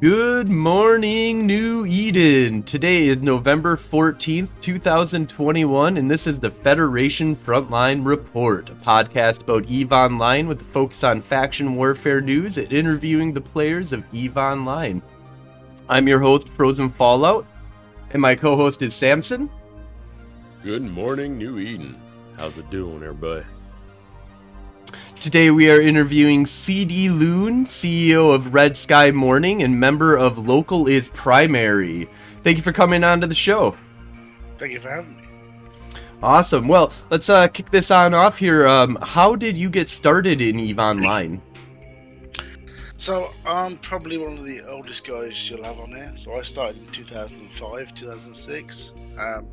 Good morning, New Eden. Today is November 14th, 2021, and this is the Federation Frontline Report, a podcast about EVE Online with a focus on faction warfare news and interviewing the players of EVE Online. I'm your host, Frozen Fallout, and my co host is Samson. Good morning, New Eden. How's it doing, everybody? Today we are interviewing CD Loon, CEO of Red Sky Morning and member of Local is Primary. Thank you for coming on to the show. Thank you for having me. Awesome. Well, let's uh, kick this on off here. Um, how did you get started in EVE Online? So I'm probably one of the oldest guys you'll have on here. So I started in 2005, 2006. Um,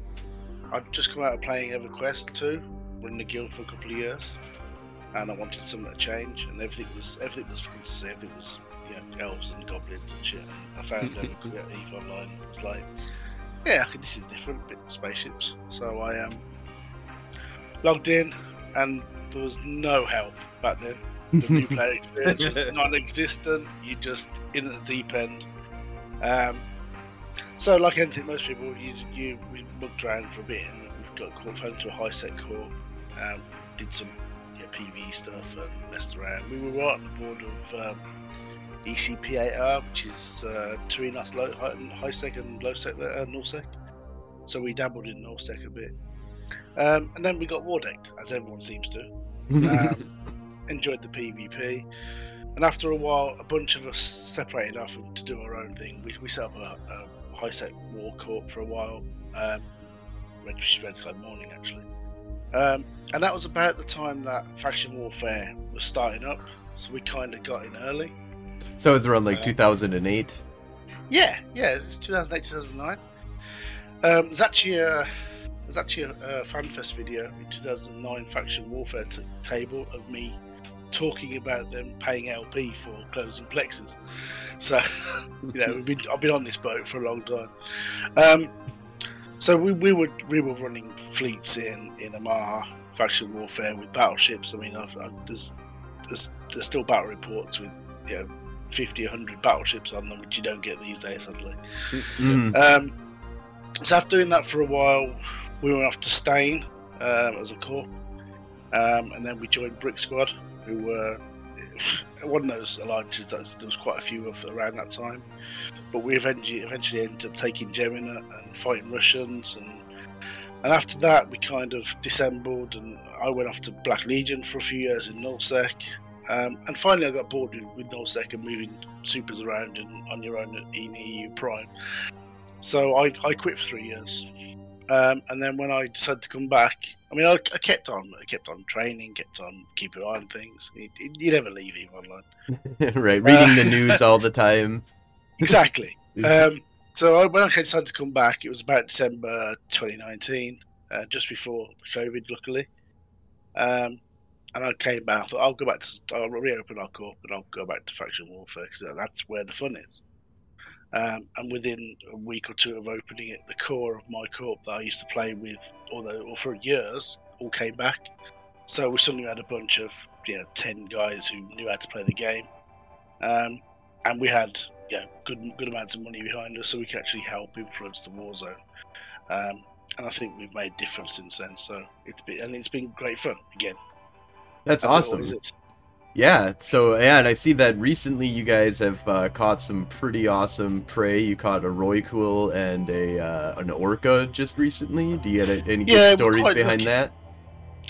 I'd just come out of playing EverQuest 2, running the guild for a couple of years and I wanted something to change, and everything was everything was fantasy, everything was you know elves and goblins and shit. I found Eve Online. It was like, yeah, this is different, bit of spaceships. So I um logged in, and there was no help back then. The new player experience was non-existent. You just in at the deep end. Um, so like anything, most people, you you we mucked around for a bit, and we got caught fell into a high sec core. Um, did some PV stuff and messed around. We were right on the board of um, ECP8R, which is uh, Terinos low, high, high sec and low sec, uh, sec. So we dabbled in null sec a bit. Um, and then we got war decked, as everyone seems to. Um, enjoyed the PvP. And after a while, a bunch of us separated off to do our own thing. We, we set up a, a high sec war corp for a while. Um, Red, Red Sky Morning, actually. Um, and that was about the time that faction warfare was starting up, so we kind of got in early. So it was around like uh, 2008. Yeah, yeah, it's 2008, 2009. Um, there's actually a there's actually a, a FanFest video in 2009 faction warfare t- table of me talking about them paying LP for closing plexes. So, you know, been, I've been on this boat for a long time. Um, so we, we were we were running fleets in in Amarr faction warfare with battleships. I mean, I've, I've, there's there's there's still battle reports with you know 50, 100 battleships on them, which you don't get these days, sadly. Mm-hmm. Um, so after doing that for a while, we went off to Stain um, as a corps, um, and then we joined Brick Squad, who were one of those alliances that there was quite a few of around that time. But we eventually eventually ended up taking Gemina and fighting Russians, and and after that we kind of dissembled, and I went off to Black Legion for a few years in Nullsec, um, and finally I got bored with, with Nullsec and moving supers around and on your own in EU Prime. So I, I quit for three years, um, and then when I decided to come back, I mean, I, I, kept on, I kept on training, kept on keeping an eye on things. You, you never leave EVE online, right? Reading uh, the news all the time. Exactly. um, so I, when I decided to come back, it was about December 2019, uh, just before COVID, luckily. Um, and I came back. I thought I'll go back to, I'll reopen our corp and I'll go back to faction warfare because that's where the fun is. Um, and within a week or two of opening it, the core of my corp that I used to play with, although or for years, all came back. So we suddenly had a bunch of you know ten guys who knew how to play the game, um, and we had yeah good good amounts of money behind us, so we could actually help influence the war zone. Um, and I think we've made a difference since then. So it's been and it's been great fun again. That's, That's awesome. Yeah, so yeah, and I see that recently you guys have uh, caught some pretty awesome prey. You caught a Rorqual and a uh, an orca just recently. Do you have any yeah, good stories behind lucky. that?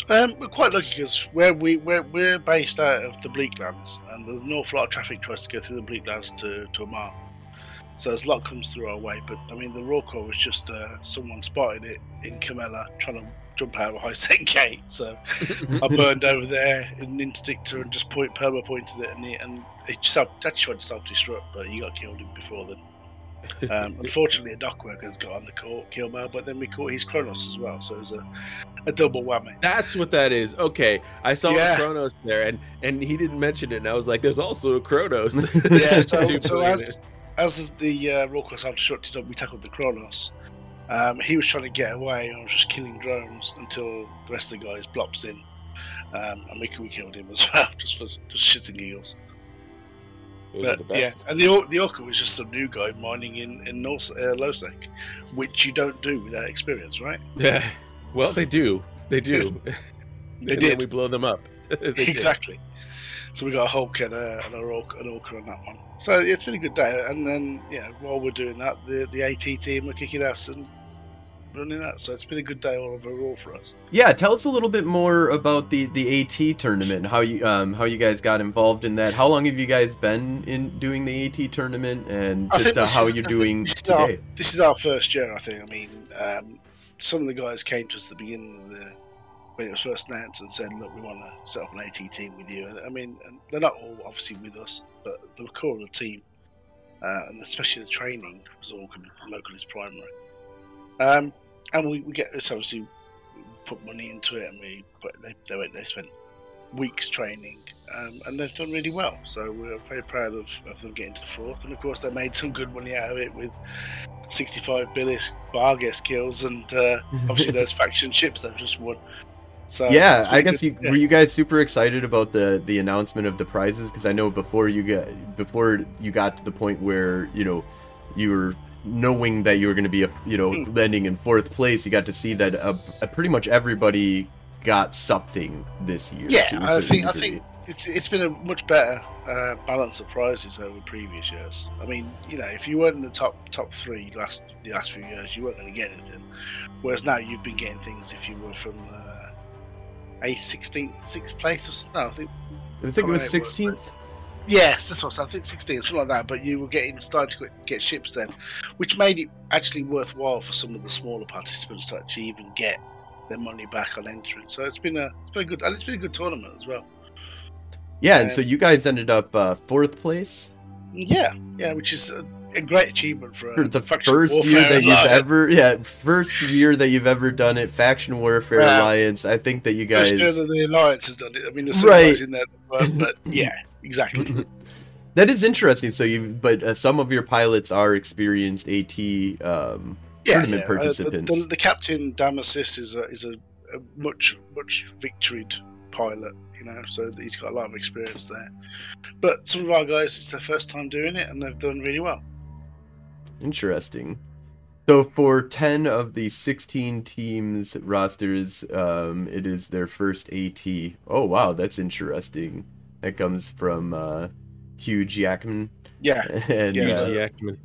Um, we're quite lucky because where we we're, we're based out of the Bleaklands, and there's an awful lot of traffic tries to go through the Bleaklands to to Amarr. So there's a lot comes through our way. But I mean, the Rorqual was just uh, someone spotted it in Camella trying to jump out of a high sec gate. So I burned over there in interdictor and just point perma pointed it, and he, and he self actually tried to self destruct, but he got killed before then. Um, unfortunately, a dock worker's got on the court kill mail, but then we caught his Kronos as well, so it was a, a double whammy. That's what that is. Okay, I saw yeah. Kronos there, and and he didn't mention it, and I was like, "There's also a Kronos." yeah, so, so as, as the uh, Rorqual self destructed, we tackled the Kronos. Um, he was trying to get away and was just killing drones until the rest of the guys blops in, um, and we, we killed him as well, just for just shits and giggles. but yeah, and the the Orca was just some new guy mining in in North uh, Lowsec, which you don't do without experience, right? Yeah. Well, they do. They do. they did. we blow them up. exactly. Did. So we got a Hulk and, a, and a orca, an orca on that one. So it's been a good day. And then, yeah, while we're doing that, the the AT team are kicking ass and running that. So it's been a good day all overall for us. Yeah, tell us a little bit more about the the AT tournament. How you um how you guys got involved in that? How long have you guys been in doing the AT tournament, and just uh, how is, you're doing this today? Our, this is our first year, I think. I mean, um, some of the guys came to us at the beginning of the when it was first announced and said, "Look, we want to set up an AT team with you." And, I mean, they're not all obviously with us, but the core of the team, uh, and especially the training, was all local is primary. Um, and we, we get this obviously put money into it, and we but they they, went, they spent weeks training, um, and they've done really well. So we're very proud of, of them getting to the fourth, and of course they made some good money out of it with 65 Billis Barghest kills, and uh, obviously those faction ships they've just won. So yeah, I guess you yeah. were you guys super excited about the the announcement of the prizes because I know before you got before you got to the point where you know you were knowing that you were going to be a you know mm. landing in fourth place, you got to see that uh, uh, pretty much everybody got something this year. Yeah, I think I think it's it's been a much better uh, balance of prizes over previous years. I mean, you know, if you weren't in the top top three last the last few years, you weren't going to get anything. Whereas now you've been getting things if you were from uh, a 16th, sixth place or no, I think. I think it was 16th. Yes, that's what I think 16, something like that. But you were getting starting to get ships then, which made it actually worthwhile for some of the smaller participants to actually even get their money back on entering. So it's been a it's been a good and it's been a good tournament as well. Yeah, um, and so you guys ended up uh, fourth place. Yeah, yeah, which is a, a great achievement for, for the first year that you've ever yeah first year that you've ever done it. Faction Warfare yeah. Alliance. I think that you guys first year that the alliance has done it. I mean, there's some right. in there, but, but yeah, exactly. that is interesting. So you, but uh, some of your pilots are experienced AT um, yeah, tournament yeah. participants. Uh, the, the, the, captain Damasis is a is a, a much much victoried pilot you know, so he's got a lot of experience there. But some of our guys, it's their first time doing it, and they've done really well. Interesting. So for 10 of the 16 teams rosters, um, it is their first AT. Oh, wow, that's interesting. That comes from uh, Hugh Jackman. Yeah. And, yeah, uh, Jackman.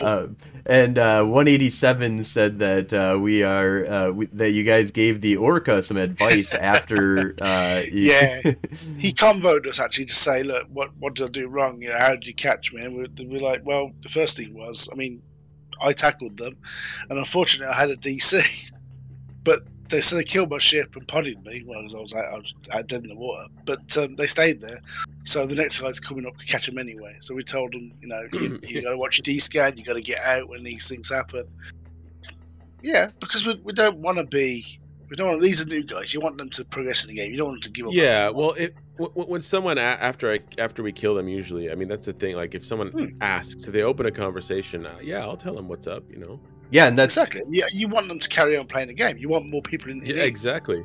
uh, and uh, 187 said that uh, we are uh, we, that you guys gave the Orca some advice after. Uh, yeah, he convoed us actually to say, look, what what did I do wrong? You know, how did you catch me? And we're, we're like, well, the first thing was, I mean, I tackled them, and unfortunately, I had a DC, but they so they killed my ship and potted me while I was, I was, I was, I dead in the water. But um, they stayed there. So the next guy's coming up to catch them anyway. So we told them, you know, you, you got to watch your D scan. You got to get out when these things happen. Yeah, because we, we don't want to be. We don't want these are new guys. You want them to progress in the game. You don't want them to give up. Yeah, well, it, when someone after I after we kill them, usually, I mean that's the thing. Like if someone hmm. asks, if they open a conversation, uh, yeah, I'll tell them what's up. You know. Yeah, and that's exactly. Yeah, you want them to carry on playing the game. You want more people in the yeah, game. exactly.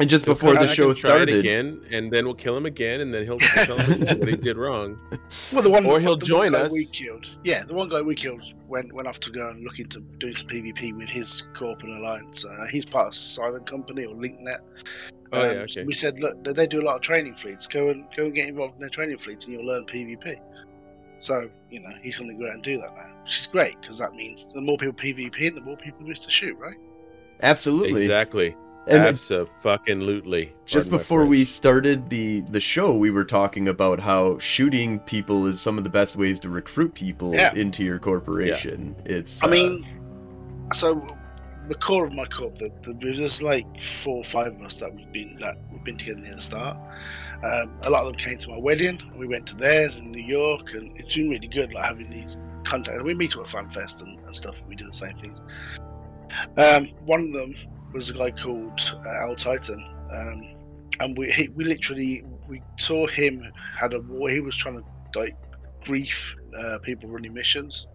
And just he'll before the show started, again, and then we'll kill him again, and then he'll tell him what he did wrong. Well, the one or he'll join us. We killed. Yeah, the one guy we killed went went off to go and look into doing some PvP with his corp and alliance. Uh, he's part of Silent Company or LinkNet. Oh, um, yeah, okay. we said, look, they do a lot of training fleets. Go and go and get involved in their training fleets, and you'll learn PvP. So you know he's going to go out and do that now, which is great because that means the more people PvP, the more people wish to shoot, right? Absolutely, exactly. Absolutely. Just before we started the the show, we were talking about how shooting people is some of the best ways to recruit people yeah. into your corporation. Yeah. It's. I uh, mean, so the core of my club, the, the, there's like four or five of us that we've been that we've been together near the start. Um, a lot of them came to my wedding. We went to theirs in New York, and it's been really good, like having these contacts. We meet at FanFest and, and stuff. And we do the same things. Um, one of them was a guy called uh, Al Titan, um, and we he, we literally we saw him had a war. He was trying to like grief uh, people running missions,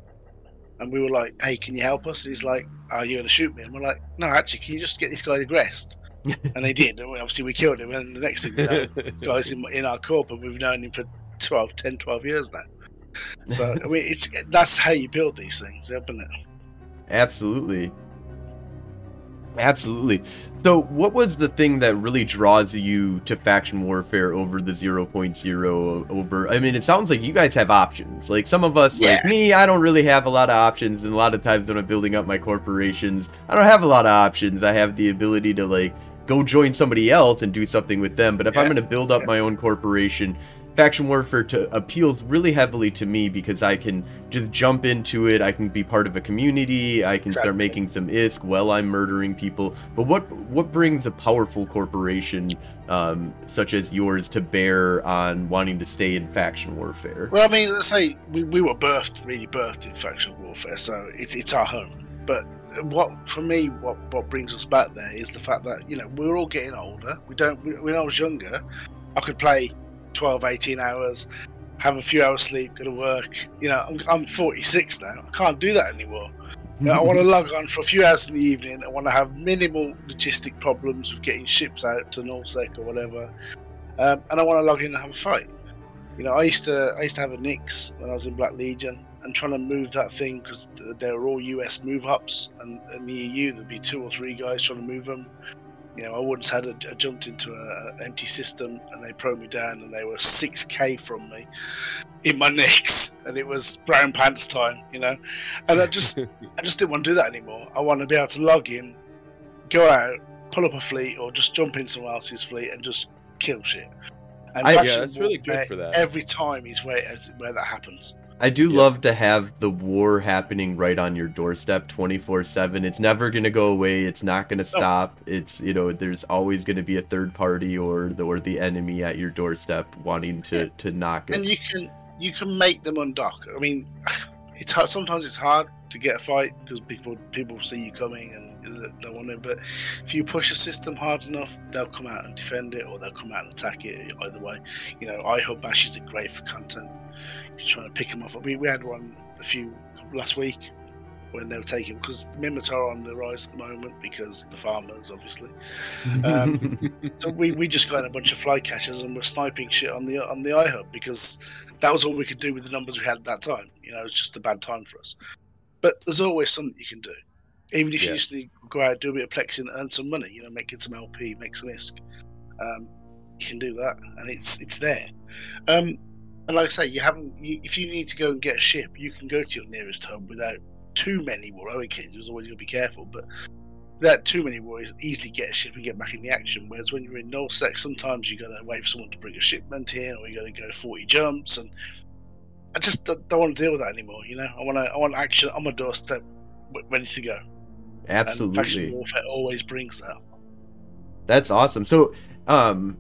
and we were like, "Hey, can you help us?" And he's like, "Are you going to shoot me?" And we're like, "No, actually, can you just get this guy aggressed?" and they did. And we, obviously, we killed him. And the next thing we know, guys in, in our corp, and we've known him for 12, 10, 12 years now. So I mean, it's that's how you build these things, isn't it? Absolutely. Absolutely. So, what was the thing that really draws you to faction warfare over the 0.0 over I mean, it sounds like you guys have options. Like some of us Yeah. like me, I don't really have a lot of options and a lot of times when I'm building up my corporations, I don't have a lot of options. I have the ability to like go join somebody else and do something with them, but if I'm going to build up my own corporation, faction warfare to appeals really heavily to me because I can just jump into it. I can be part of a community. I can start making some isk while I'm murdering people. But what what brings a powerful corporation um, such as yours to bear on wanting to stay in faction warfare? Well, I mean, let's say we, we were birthed, really birthed in faction warfare, so it's it's our home. But what for me, what what brings us back there is the fact that you know we're all getting older. We don't. When I was younger, I could play 12, 18 hours, have a few hours sleep, go to work. You know, I'm, I'm 46 now. I can't do that anymore. You know, I want to log on for a few hours in the evening. I want to have minimal logistic problems with getting ships out to Nullsec or whatever, um, and I want to log in and have a fight. You know, I used to I used to have a Nyx when I was in Black Legion, and trying to move that thing because they were all US move ups, and in the EU there'd be two or three guys trying to move them. You know, I once had a, I jumped into a, a empty system and they probed me down, and they were six k from me in my Nyx, and it was brown pants time. You know, and I just I just didn't want to do that anymore. I want to be able to log in, go out, pull up a fleet, or just jump in someone else's fleet and just kill shit. And I- yeah, that's really good for that. Every time is where where that happens. I do Yeah. love to have the war happening right on your doorstep 24/7. It's never going to go away. It's not going to stop. It's, you know, there's always going to be a third party or the or the enemy at your doorstep wanting to Yeah. to knock and it. you can you can make them undock. I mean, it's hard, sometimes it's hard to get a fight because people people see you coming and they want it. But if you push a system hard enough, they'll come out and defend it, or they'll come out and attack it. Either way, you know, iHub bashes are great for content. You're trying to pick them off. I mean, we had one a few last week when they were taking because Minmatar are on the rise at the moment because the farmers obviously. um, So we, we just got in a bunch of fly catchers and we're sniping shit on the on the iHub because that was all we could do with the numbers we had at that time. You know, it was just a bad time for us. But there's always something you can do, even if Yeah. you just need to go out do a bit of plexing and earn some money. You know, making some LP, make some ISK. Um, you can do that, and it's it's there. Um, and like I say, you haven't. You, if you need to go and get a ship, you can go to your nearest hub without too many war. Okay, there's always got to be careful, but without too many worries, easily get a ship and get back in the action. Whereas when you're in nullsec, sometimes you got to wait for someone to bring a shipment in, or you got to go 40 jumps, and I just don't, don't want to deal with that anymore. You know, I want to, I want action on my doorstep, ready to go. And faction Absolutely. warfare always brings that. That's awesome. So, um,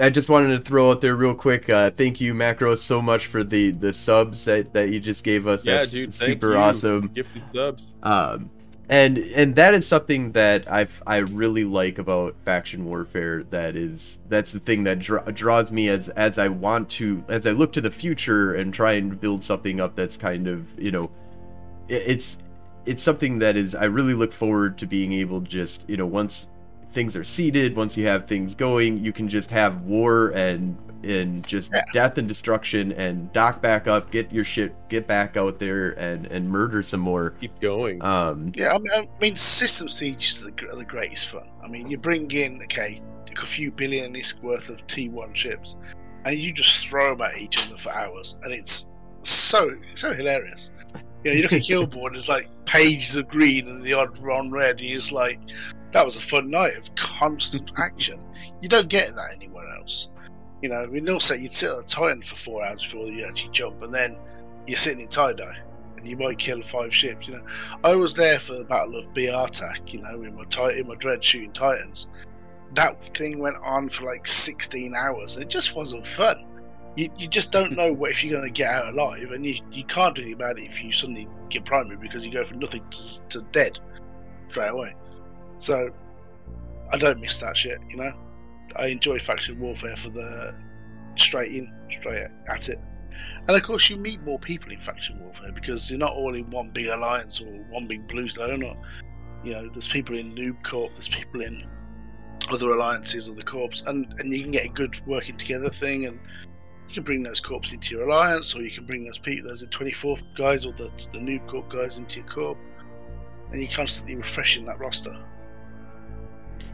I just wanted to throw out there real quick. Uh, thank you, Macro, so much for the the subs that, that you just gave us. yeah, That's dude. Super awesome. Gifted subs. Um, and and that is something that I I really like about faction warfare. That is that's the thing that dra- draws me as as I want to as I look to the future and try and build something up that's kind of you know, it, it's it's something that is I really look forward to being able to just you know once things are seeded, once you have things going, you can just have war and and just Yeah. death and destruction and dock back up, get your shit, get back out there and and murder some more. Keep going. Um, Yeah, I mean, I mean system sieges are the, the greatest fun. I mean, you bring in okay a few billion isk worth of T1 ships, and you just throw them at each other for hours, and it's so so hilarious. You know, you look at Killboard, it's like pages of green and the odd on red, and you're just like, that was a fun night of constant action. You don't get that anywhere else. You know, in Nullsec, you'd sit on a Titan for four hours before you actually jump, and then you're sitting in TiDi, and you might kill five ships. You know, I was there for the Battle of Biartak, you know, in my tit- in my dread shooting Titans. That thing went on for like 16 hours, it just wasn't fun. You, you just don't know what if you're going to get out alive, and you, you can't do anything about it if you suddenly get primary because you go from nothing to, to dead straight away. So I don't miss that shit, you know. I enjoy faction warfare for the straight in, straight at it. And of course, you meet more people in faction warfare because you're not all in one big alliance or one big blue zone. Or, you know, there's people in Noob Corp, there's people in other alliances or the corps, and and you can get a good working together thing. And you can bring those corps into your alliance, or you can bring those people, those 24th guys or the the new corp guys into your corp, and you're constantly refreshing that roster.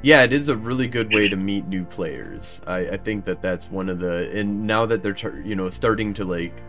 Yeah, it is a really good way to meet new players. I, I think that that's one of the and now that they're you know starting to like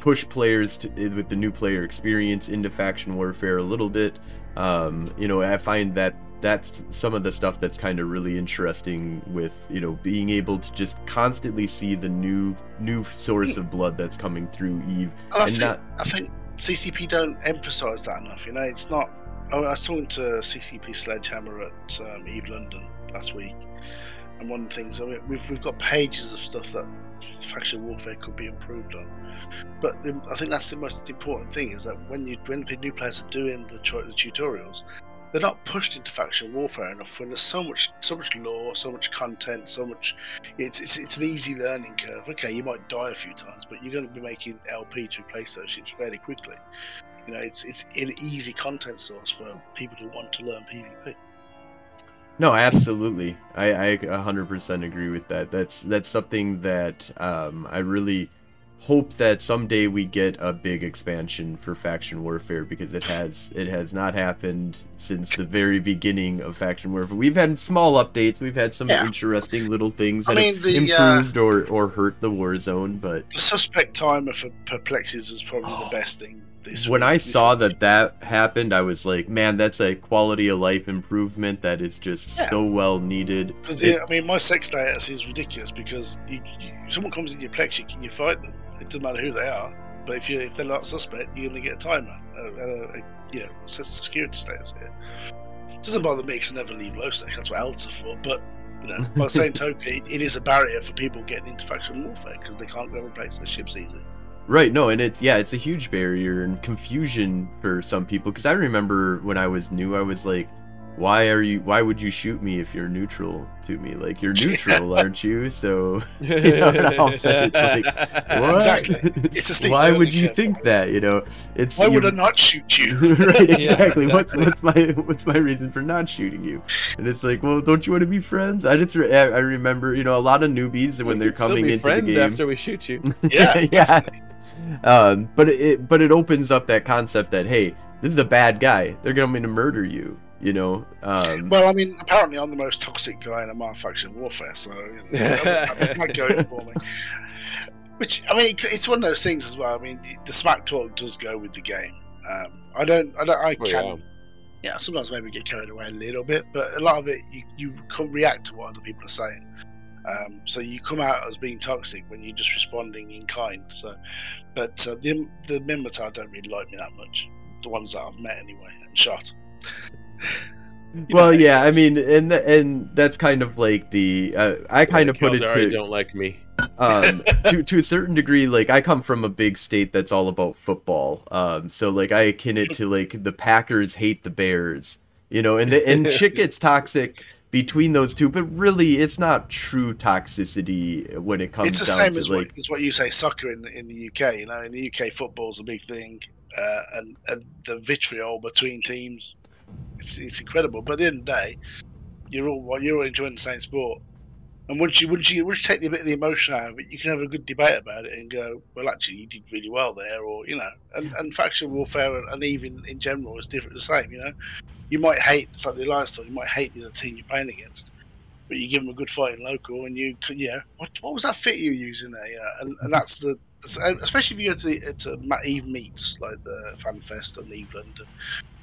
push players to, with the new player experience into faction warfare a little bit. Um, you know, I find that that's some of the stuff that's kind of really interesting with you know being able to just constantly see the new new source of blood that's coming through Eve And I and think, not I think CCP don't emphasise that enough. You know, it's not. I was talking to CCP Sledgehammer at um, Eve London last week, and one of the things I mean, we've we've got pages of stuff that faction warfare could be improved on. But the, I think that's the most important thing is that when you when new players are doing the, the tutorials, they're not pushed into faction warfare enough. When there's so much so much lore, so much content, so much, it's it's, it's an easy learning curve. Okay, you might die a few times, but you're going to be making LP to replace those ships fairly quickly. You know, it's it's an easy content source for people who want to learn PvP. No, absolutely. I, I 100% agree with that. That's that's something that um, I really hope that someday we get a big expansion for faction warfare because it has it has not happened since the very beginning of faction warfare. We've had small updates. We've had some Yeah. interesting little things I that mean, have the, uh, improved or, or hurt the war zone, but The suspect timer for perplexities was probably the best thing. This when I saw that that happened, I was like, man, that's a quality of life improvement that is just Yeah. so well needed. Because It- I mean, my sec status is ridiculous because you, you, someone comes in your plex, you can you fight them. It doesn't matter who they are, but if you if they're not suspect, you're going to get a timer, uh, uh, uh, you know, security status here. doesn't bother me because I never leave low sec. That's what else are for. But you know, by the same token, it, it is a barrier for people getting into faction warfare because they can't go and replace their ships easy. Right, no, and it's yeah, it's a huge barrier and confusion for some people because I remember when I was new, I was like, "Why are you? Why would you shoot me if you're neutral to me? Like you're neutral, aren't you?" So you know, and it's like, what? Exactly. It's a Why would you think that? You know, it's Why would I not shoot you? right, Yeah, exactly. What's what's my what's my reason for not shooting you? And it's like, well, don't you want to be friends? I just re- I remember, you know, a lot of newbies when We they're coming be into friends the game. after we shoot you. Yeah, yeah. Um, but it but it opens up that concept that hey, this is a bad guy. They're going to murder you. You know. Um, Well, I mean, apparently I'm the most toxic guy in a my faction warfare, so you know, that might go in for me. Which I mean, it's one of those things as well. I mean, the smack talk does go with the game. Um, I don't, I don't, I Well, can, yeah. yeah. Sometimes maybe get carried away a little bit, but a lot of it you you can react to what other people are saying. Um, so you come out as being toxic when you're just responding in kind. So, but uh, the the Minmatar don't really like me that much. The ones that I've met anyway and shot. You know well, yeah. I mean, and and that's kind of like the uh, I kind of put it to don't like me. um to to a certain degree like i come from a big state that's all about football um so like i akin it to like the packers hate the bears you know and the, and shit gets toxic between those two but really it's not true toxicity when it comes it's the down same to as like what, as what you say soccer in in the UK. You know, in the UK, football's a big thing, uh, and and the vitriol between teams, it's it's incredible. But at the end of the day, you're all you're all enjoying the same sport. And once you once you once you take the bit of the emotion out of it, you can have a good debate about it and go, well, actually, you did really well there, or you know, and, and faction warfare and, and even in general is different, the same. You know, you might hate it's like the talk, you might hate the other team you're playing against, but you give them a good fight in local, and you could, yeah, what, what was that fit you were using there? Yeah, uh, and, and that's the uh, especially if you go to the uh, to Eve meets like the Fan Fest and Eve London,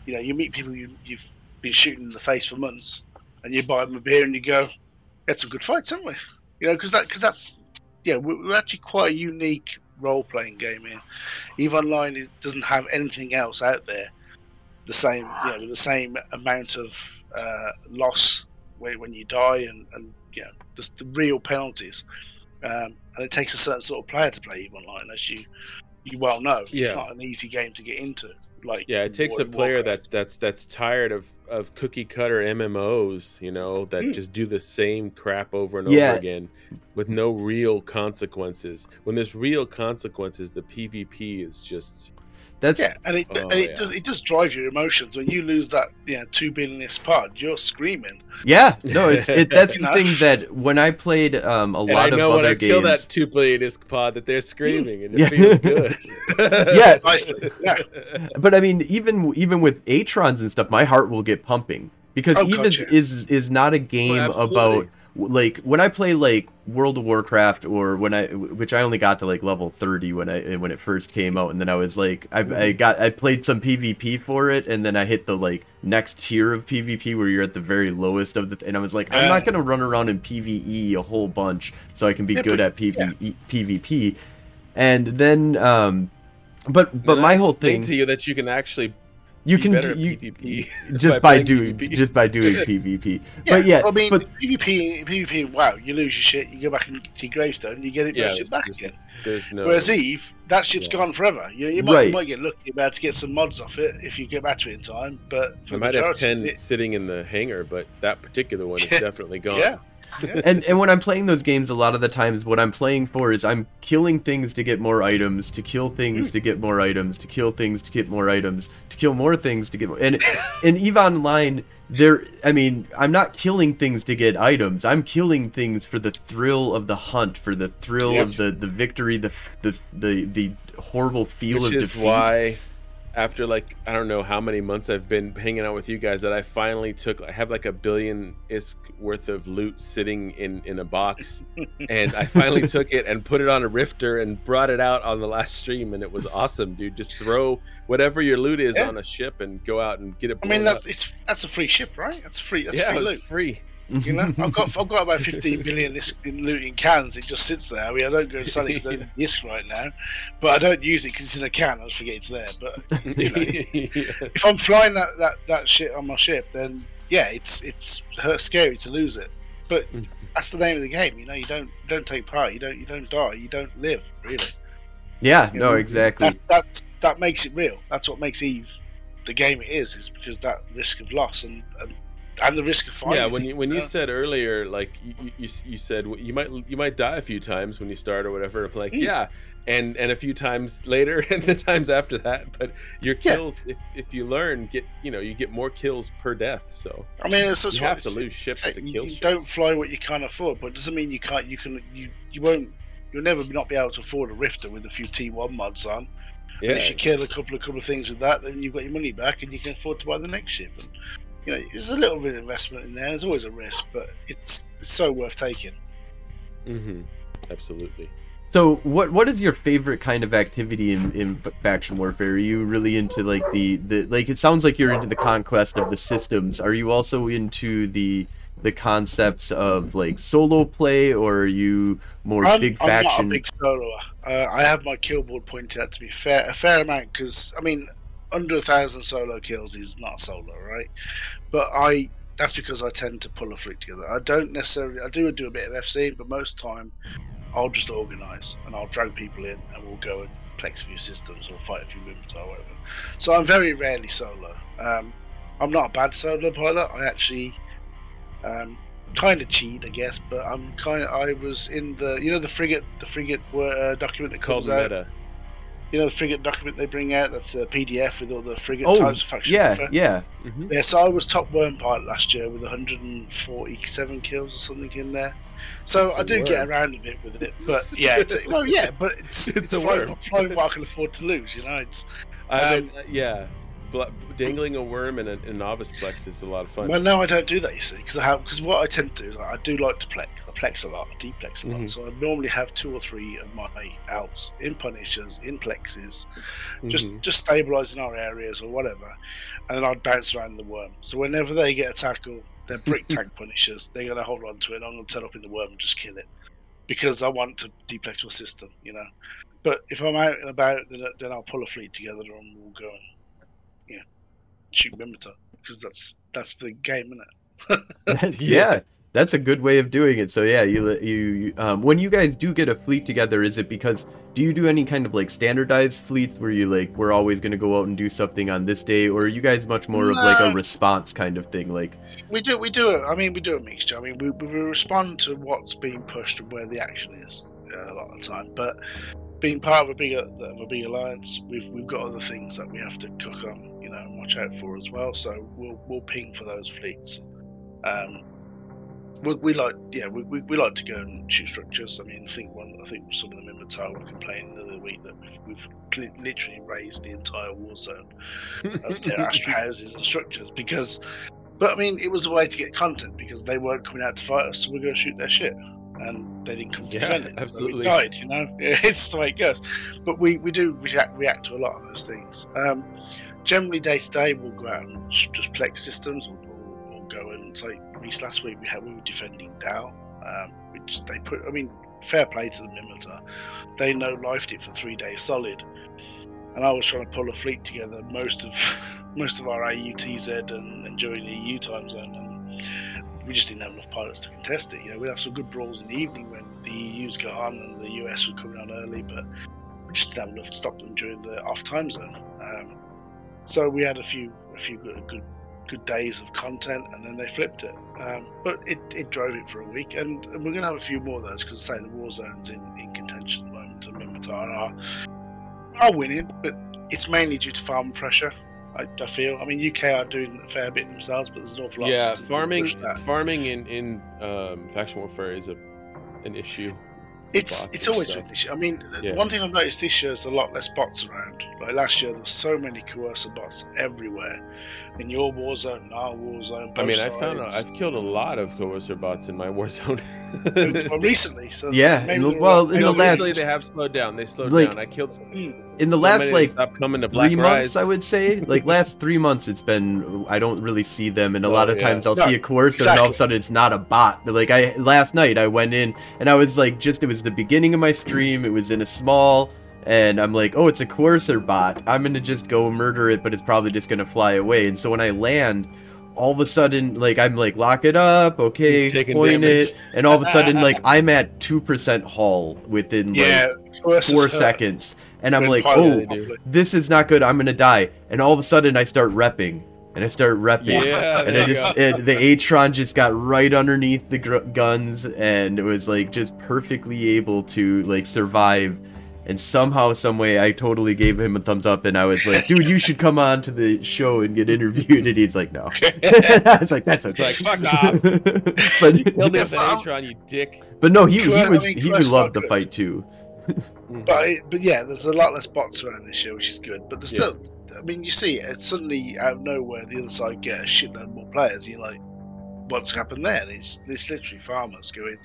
you know, you meet people you, you've been shooting in the face for months, and you buy them a beer and you go, "Had some good fights, haven't we?" You know, because that because that's yeah, we're, we're actually quite a unique role playing game here. Eve Online is, doesn't have anything else out there the same you know with the same amount of uh, loss when, when you die and and you know just the real penalties. Um, and it takes a certain sort of player to play Eve Online, as you you well know. Yeah. It's not an easy game to get into. Like Yeah, it takes a player Warcraft. that that's that's tired of of cookie cutter MMOs, you know, that Mm. just do the same crap over and Yeah. over again with no real consequences. When there's real consequences, the PvP is just That's Yeah, and it Oh, and it yeah. does it does drive your emotions when you lose that you know two billion isk pod. You're screaming. yeah. No, it's it. That's the thing that when I played um a And lot I know of when other I kill games. that two billion disc pod that they're screaming and it Yeah. feels good. Yeah. Nicely, yeah. But I mean, even even with Atrons and stuff, my heart will get pumping because Oh, Eve is, gotcha. is is not a game absolutely. about like when I play like World of Warcraft or when I which I only got to like level 30 when I when it first came out and then I was like I, I got I played some PvP for it and then I hit the like next tier of PvP where you're at the very lowest of the and I was like I'm not going to run around in PvE a whole bunch so I can be Yeah, good at PvE PvP. And then um but but my whole thing to you that you can actually you can do, you, PvP just by playing doing PvP. just by doing PvP. but yeah, I mean, but PvP, PvP. Wow, you lose your shit. You go back and to your gravestone. You get it Yeah, yeah, back again. There's no. Whereas Eve, that ship's Yeah. gone forever. You, you might Right. you might get lucky about to get some mods off it if you get back to it in time. But for I the might have ten it- sitting in the hangar, but that particular one is definitely gone. yeah, and and when I'm playing those games, a lot of the times what I'm playing for is I'm killing things to get more items, to kill things mm. to get more items, to kill things to get more items, to kill more things to get more. And in Eve Online, there, I mean, I'm not killing things to get items. I'm killing things for the thrill of the hunt, for the thrill Yes. of the the victory, the the the the horrible feel Which of is defeat. why, after like I don't know how many months I've been hanging out with you guys, that I finally took. I have like a billion isk worth of loot sitting in in a box, and I finally took it and put it on a rifter and brought it out on the last stream, and it was awesome, dude. Just throw whatever your loot is Yeah. on a ship and go out and get it. I mean that's it's that's a free ship, right? That's free. That's yeah, free loot. free. You know, I've got I've got about 15 billion this in loot in cans. It just sits there. I mean, I don't go and sell it because I don't disc right now, but I don't use it because it's in a can. I just forget it's there. But you know, if I'm flying that, that, that shit on my ship, then yeah, it's it's scary to lose it. But Mm. that's the name of the game. You know, you don't don't take part. You don't you don't die. You don't live. Really. yeah, You no, know, exactly. That that's that makes it real. That's what makes Eve the game it is. Is because that risk of loss and and, and the risk of finding. yeah when you when you know? said earlier like you, you- you, said you might you might die a few times when you start or whatever i'm like Mm. yeah and and a few times later and the times after that but your Yeah. kills if, if you learn get you know you get more kills per death so I mean, it's You what have to lose ships to kill You ships. don't fly what you can't afford, but it doesn't mean you can't. You can. You you won't. You'll never not be able to afford a Rifter with a few T1 mods on. yeah And if you kill a couple of couple of things with that, then you've got your money back and you can afford to buy the next ship. And you know, there's a little bit of investment in there. There's always a risk, but it's it's so worth taking. hmm absolutely So, what what is your favorite kind of activity in, in faction warfare? Are you really into like the, the like? It sounds like you're into the conquest of the systems. Are you also into the the concepts of like solo play, or are you more I'm, big I'm not faction? a big soloer. Uh, I have my kill board pointed out to be fair, a fair amount because I mean, under a thousand solo kills is not solo, right? But I that's because I tend to pull a fleet together. I don't necessarily. I do do a bit of FC, but most time I'll just organise and I'll drag people in and we'll go and plex a few systems or fight a few women or whatever. So I'm very rarely solo. Um, I'm not a bad solo pilot. I actually um, kind of cheat, I guess, but I'm kind of. I was in the, you know, the frigate, the frigate uh, document that comes out. meta You know, the frigate document they bring out. That's a PDF with all the frigate Oh, types of faction yeah, warfare. yeah. hmm Yeah, so I was top worm pilot last year with 147 kills or something in there. So It's I a do get around a bit with it, but yeah, it's, well, yeah, but it's It's it's, a flying, worm. flying what I can afford to lose. You know, it's I Um, mean, uh, yeah Bla- dangling a worm in a, in novice plex is a lot of fun well, no, I don't do that. You see, because I have because what I tend to do is I do like to plex. I plex a lot, I deplex a lot. Mhm. So I normally have two or three of my outs in punishers, in plexes, just Mhm. just stabilizing our areas or whatever, and then I'd bounce around the worm. So whenever they get a tackle, they're brick tank punishers. They're gonna hold on to it. and I'm gonna turn up in the worm and just kill it because I want to deplex my system, you know. But if I'm out and about, then, then I'll pull a fleet together and we'll go and you know shoot Minmatar because that's that's the game, isn't it? yeah, that's a good way of doing it. So yeah, you you you, um, when you guys do get a fleet together, is it because do you do any kind of like standardized fleets where you like we're always going to go out and do something on this day, or are you guys much more of like a response kind of thing? Like We do we do it. I mean, we do a mixture. I mean, we, we respond to what's being pushed and where the action is uh, a lot of the time. But being part of a big of a big alliance, we've we've got other things that we have to cook on, you know, and watch out for as well. So we'll we'll ping for those fleets. Um, we, we like, yeah, we, we, we, like to go and shoot structures. I mean, I think one, I think some of them in Minmatar were complaining the other week that we've, we've literally raised the entire war zone of their Astrahuses and structures because, but I mean, it was a way to get content because they weren't coming out to fight us, so we're going to shoot their shit and they didn't come to yeah, defend it. Absolutely, so died. You know, it's the way it goes. But we, we do react react to a lot of those things. Um, generally, day to day, we'll go out and just plex systems, or, or, go and say Reese last week. We had we were defending Dow, um, which they put. I mean, fair play to the Minmatar. They no lifed it for three days solid, and I was trying to pull a fleet together most of most of our AUTZ and, and during the EU time zone, and we just didn't have enough pilots to contest it. You know, we'd have some good brawls in the evening when the EU's got on and the US were coming on early, but we just didn't have enough to stop them during the off time zone. Um, so we had a few a few good, good good days of content, and then they flipped it. Um, but it, it drove it for a week, and, and we're going to have a few more of those because, say, the war zones in, in contention at the moment, and Minmatar are are winning, but it's mainly due to farm pressure. I, I, feel. I mean, UK are doing a fair bit themselves, but there's an awful lot. Yeah, farming, farming in in um, faction warfare is a an issue. It's it's always been issue. I mean, yeah. one thing I've noticed this year is a lot less bots around. Like last year, there were so many coercer bots everywhere, in your war zone, in our war zone. I mean, I found out I've killed a lot of coercer bots in my war zone. well, recently, so yeah. well, in the last recently they have slowed down. They slowed like, down. I killed. Hmm. In the so last like coming to Black three months, I would say, like last three months, it's been I don't really see them, and a oh, lot of yeah. times I'll no, see a coercer, exactly. and all of a sudden it's not a bot. Like I last night, I went in and I was like, just it was the beginning of my stream. It was in a small and I'm like, oh, it's a coercer bot. I'm gonna just go murder it, but it's probably just gonna fly away. And so when I land, all of a sudden, like I'm like, lock it up, okay, point damage. it, and all of a sudden, like I'm at two percent hull within yeah, like four seconds, and I'm like, oh, this is not good. I'm gonna die. And all of a sudden, I start repping. And I start repping, yeah, and I just it, the Atron just got right underneath the gr- guns, and it was like just perfectly able to like survive and somehow, some way, I totally gave him a thumbs up, and I was like, "Dude, you should come on to the show and get interviewed." And he's like, "No." I was like, "That's okay." It's like, "Fuck off!" but you killed me with the Atron, you dick. But no, he he was he would love the fight too. Mm-hmm. but but yeah, there's a lot less bots around this year, which is good. But there's yeah. still, I mean, you see it suddenly out of nowhere, the other side get a shitload more players. You're like, what's happened there? It's it's literally farmers going.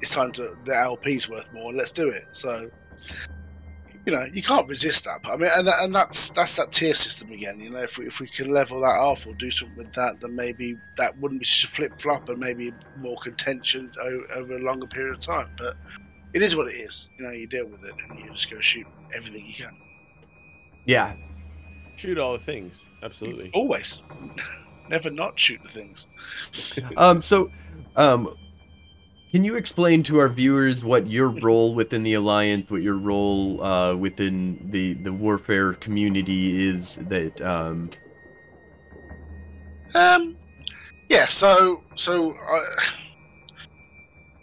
It's time to the LP's worth more. Let's do it. So you know, you can't resist that. I mean, and, and that's that's that tier system again. You know, if we, if we can level that off or do something with that, then maybe that wouldn't be such a flip flop and maybe more contention over, over, a longer period of time. But it is what it is. You know, you deal with it and you just go shoot everything you can. Yeah, shoot all the things. Absolutely, always. Never not shoot the things. um. So, um can you explain to our viewers what your role within the alliance, what your role uh, within the the warfare community is? That um. Um. Yeah. So so. Uh,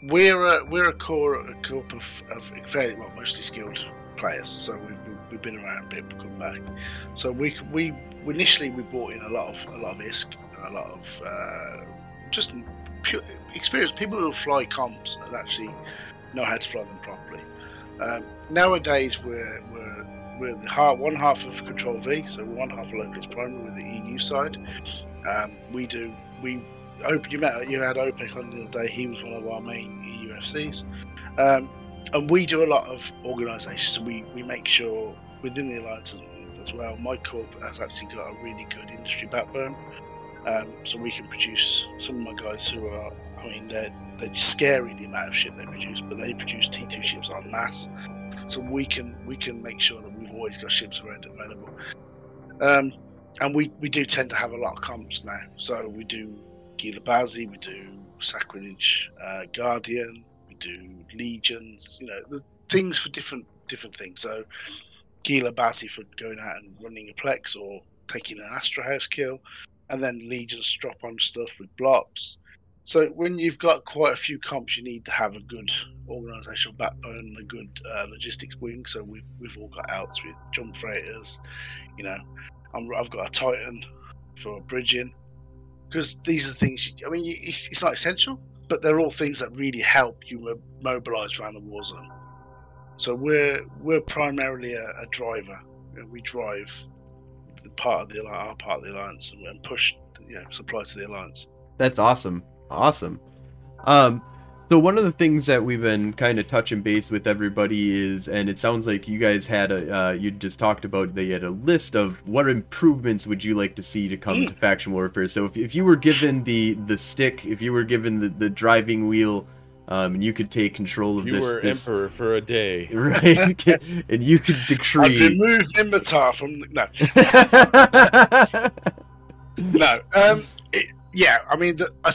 we're a, we're a core a group of, of fairly well mostly skilled players. So we've, we've been around a bit, we come back. So we we initially we brought in a lot of a lot of ISK and a lot of uh, just pure experience people who fly comps and actually know how to fly them properly. Um, nowadays, we're we're we're the half, one half of Control V, so one half of Local is Primary with the EU side. Um, we do we you met you had OPEC on the other day. He was one of our main EU FCs, um, and we do a lot of organisations. We we make sure within the alliance as well. My corp has actually got a really good industry backbone. Um, so we can produce some of my guys who are, I mean, they're, they're scary the amount of ship they produce, but they produce T2 ships en masse. So we can we can make sure that we've always got ships around available. Um, and we, we do tend to have a lot of comps now. So we do Gila Bazi, we do Sacrilege uh, Guardian, we do Legions, you know, the things for different different things. So Gila Bazi for going out and running a Plex or taking an Astrahus kill and then legions drop on stuff with blobs. So when you've got quite a few comps, you need to have a good organisational backbone and a good uh, logistics wing. So we've, we've all got outs with jump freighters. You know, I'm, I've got a Titan for bridging because these are the things. You, I mean, it's, it's not essential, but they're all things that really help you mobilise around the war zone. So we're we're primarily a, a driver. You know, we drive the part of the our part of the alliance and push you know supply to the alliance. That's awesome. Awesome. Um, so one of the things that we've been kind of touching base with everybody is, and it sounds like you guys had a, uh, you just talked about they had a list of what improvements would you like to see to come mm. to faction warfare. So if, if you were given the the stick, if you were given the, the driving wheel, um, and you could take control of you this. You were this, emperor for a day, right? and you could decree. I've removed Minmatar from no, no. Um, it, yeah, I mean, the, I,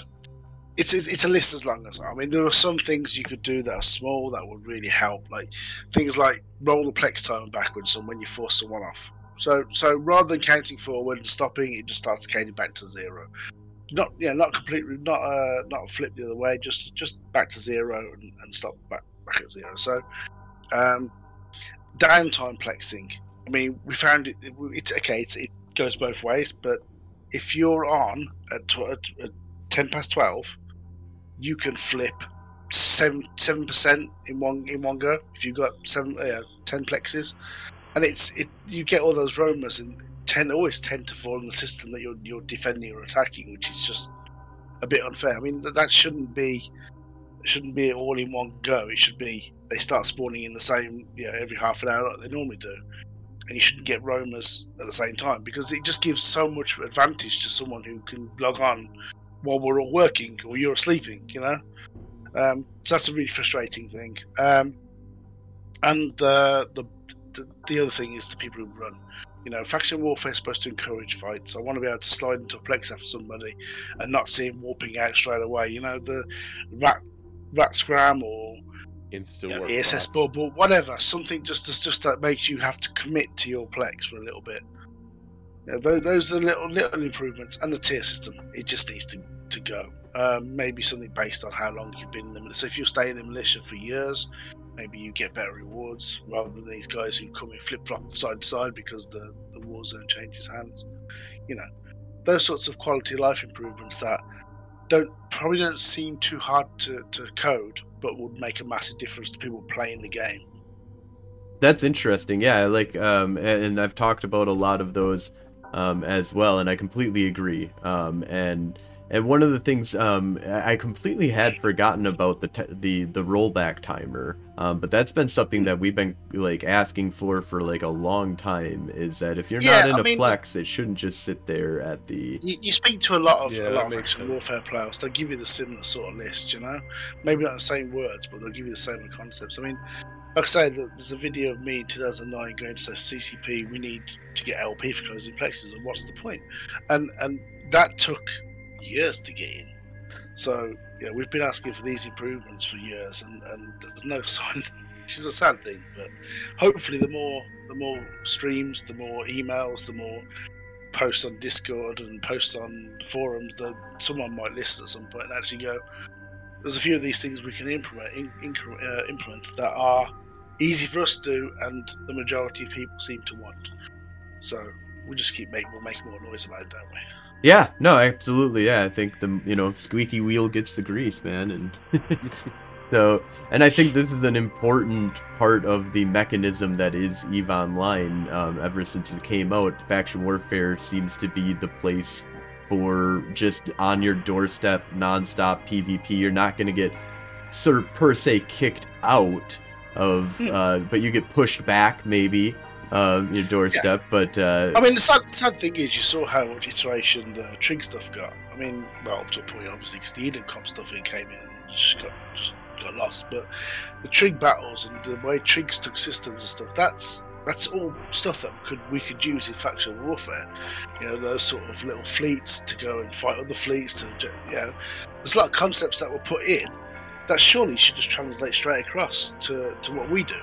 it's, it's a list as long as I mean there are some things you could do that are small that would really help, like things like roll the plex time backwards and when you force someone off. So so rather than counting forward and stopping, it just starts counting back to zero. Not yeah, not completely, not uh, not flip the other way, just just back to zero and, and stop back back at zero. So um, downtime plexing. I mean, we found it. It's okay. It's, it goes both ways, but if you're on at, tw- at ten past twelve you can flip seven percent in one in one go if you've got seven uh, ten plexes, and it's it you get all those roamers and tend always tend to fall in the system that you're you're defending or attacking, which is just a bit unfair. I mean that, that shouldn't be shouldn't be all in one go. It should be they start spawning in the same you know, every half an hour like they normally do. And you shouldn't get roamers at the same time because it just gives so much advantage to someone who can log on while we're all working or you're sleeping, you know. Um, so that's a really frustrating thing. Um, and the, the, the the other thing is the people who run. You know, faction warfare is supposed to encourage fights. I want to be able to slide into a plex after somebody and not see him warping out straight away. You know, the rat rat scram or Insta you know, ESS bubble, whatever. Something just just that makes you have to commit to your plex for a little bit. You know, those, those are little little improvements, and the tier system. It just needs to go. Um, maybe something based on how long you've been in the militia. So if you're staying in the militia for years, maybe you get better rewards rather than these guys who come in flip flop side to side because the, the war zone changes hands. You know, those sorts of quality of life improvements that don't probably don't seem too hard to, to code, but would make a massive difference to people playing the game. That's interesting. Yeah, like um, and I've talked about a lot of those um, as well, and I completely agree. Um, and and one of the things um, I completely had forgotten about the t- the the rollback timer, um, but that's been something that we've been like asking for for like a long time. Is that if you're yeah, not in I a mean, plex, it shouldn't just sit there at the. You, you speak to a lot of yeah, a lot of action warfare players. They'll give you the similar sort of list, you know, maybe not the same words, but they'll give you the same concepts. I mean, like I say, there's a video of me in 2009 going to say CCP. We need to get LP for closing places, and what's the point? And and that took years to get in. So, you know, we've been asking for these improvements for years, and, and there's no sign. Which is a sad thing, but hopefully, the more the more streams, the more emails, the more posts on Discord and posts on forums, that someone might listen at some point and actually go, "There's a few of these things we can implement in, in, uh, implement that are easy for us to do, and the majority of people seem to want." So we just keep making we'll make more noise about it, don't we? Yeah, no, absolutely. Yeah, I think the you know squeaky wheel gets the grease, man, and so and I think this is an important part of the mechanism that is Eve Online. Um, ever since it came out, faction warfare seems to be the place for just on your doorstep, nonstop PvP. You're not going to get sort of per se kicked out of, hmm. uh, but you get pushed back maybe um, your doorstep. Yeah. But uh, I mean, the sad, sad, thing is, you saw how much iteration the Trig stuff got. I mean, well, up to a point, obviously, because the Edencom stuff it came in and just got just got lost. But the Trig battles and the way Trigs took systems and stuff, that's that's all stuff that could we could use in factional warfare. You know, those sort of little fleets to go and fight other fleets. To you know, there's a lot of concepts that were put in that surely should just translate straight across to to what we do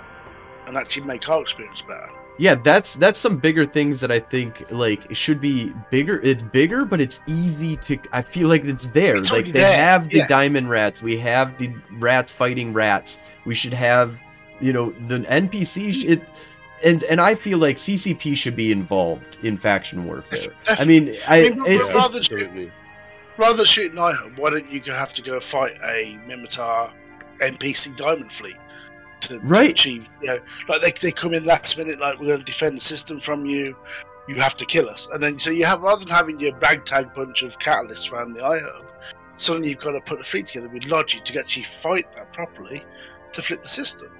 and actually make our experience better. Yeah, that's that's some bigger things that I think like should be bigger. It's bigger, but it's easy to. I feel like it's there. It's like they there, have the yeah. diamond rats. We have the rats fighting rats. We should have, you know, the NPC. Mm. It, and and I feel like CCP should be involved in faction warfare. I mean, I I mean, it's, rather it's shoot- rather shooting why don't you have to go fight a Minmatar NPC Diamond Fleet to, Right. to achieve? You know, like they, they come in last minute, like we're going to defend the system from you. You have to kill us, and then so you have rather than having your ragtag bunch of catalysts around the IHUB, suddenly you've got to put a fleet together with logic to actually fight that properly to flip the system.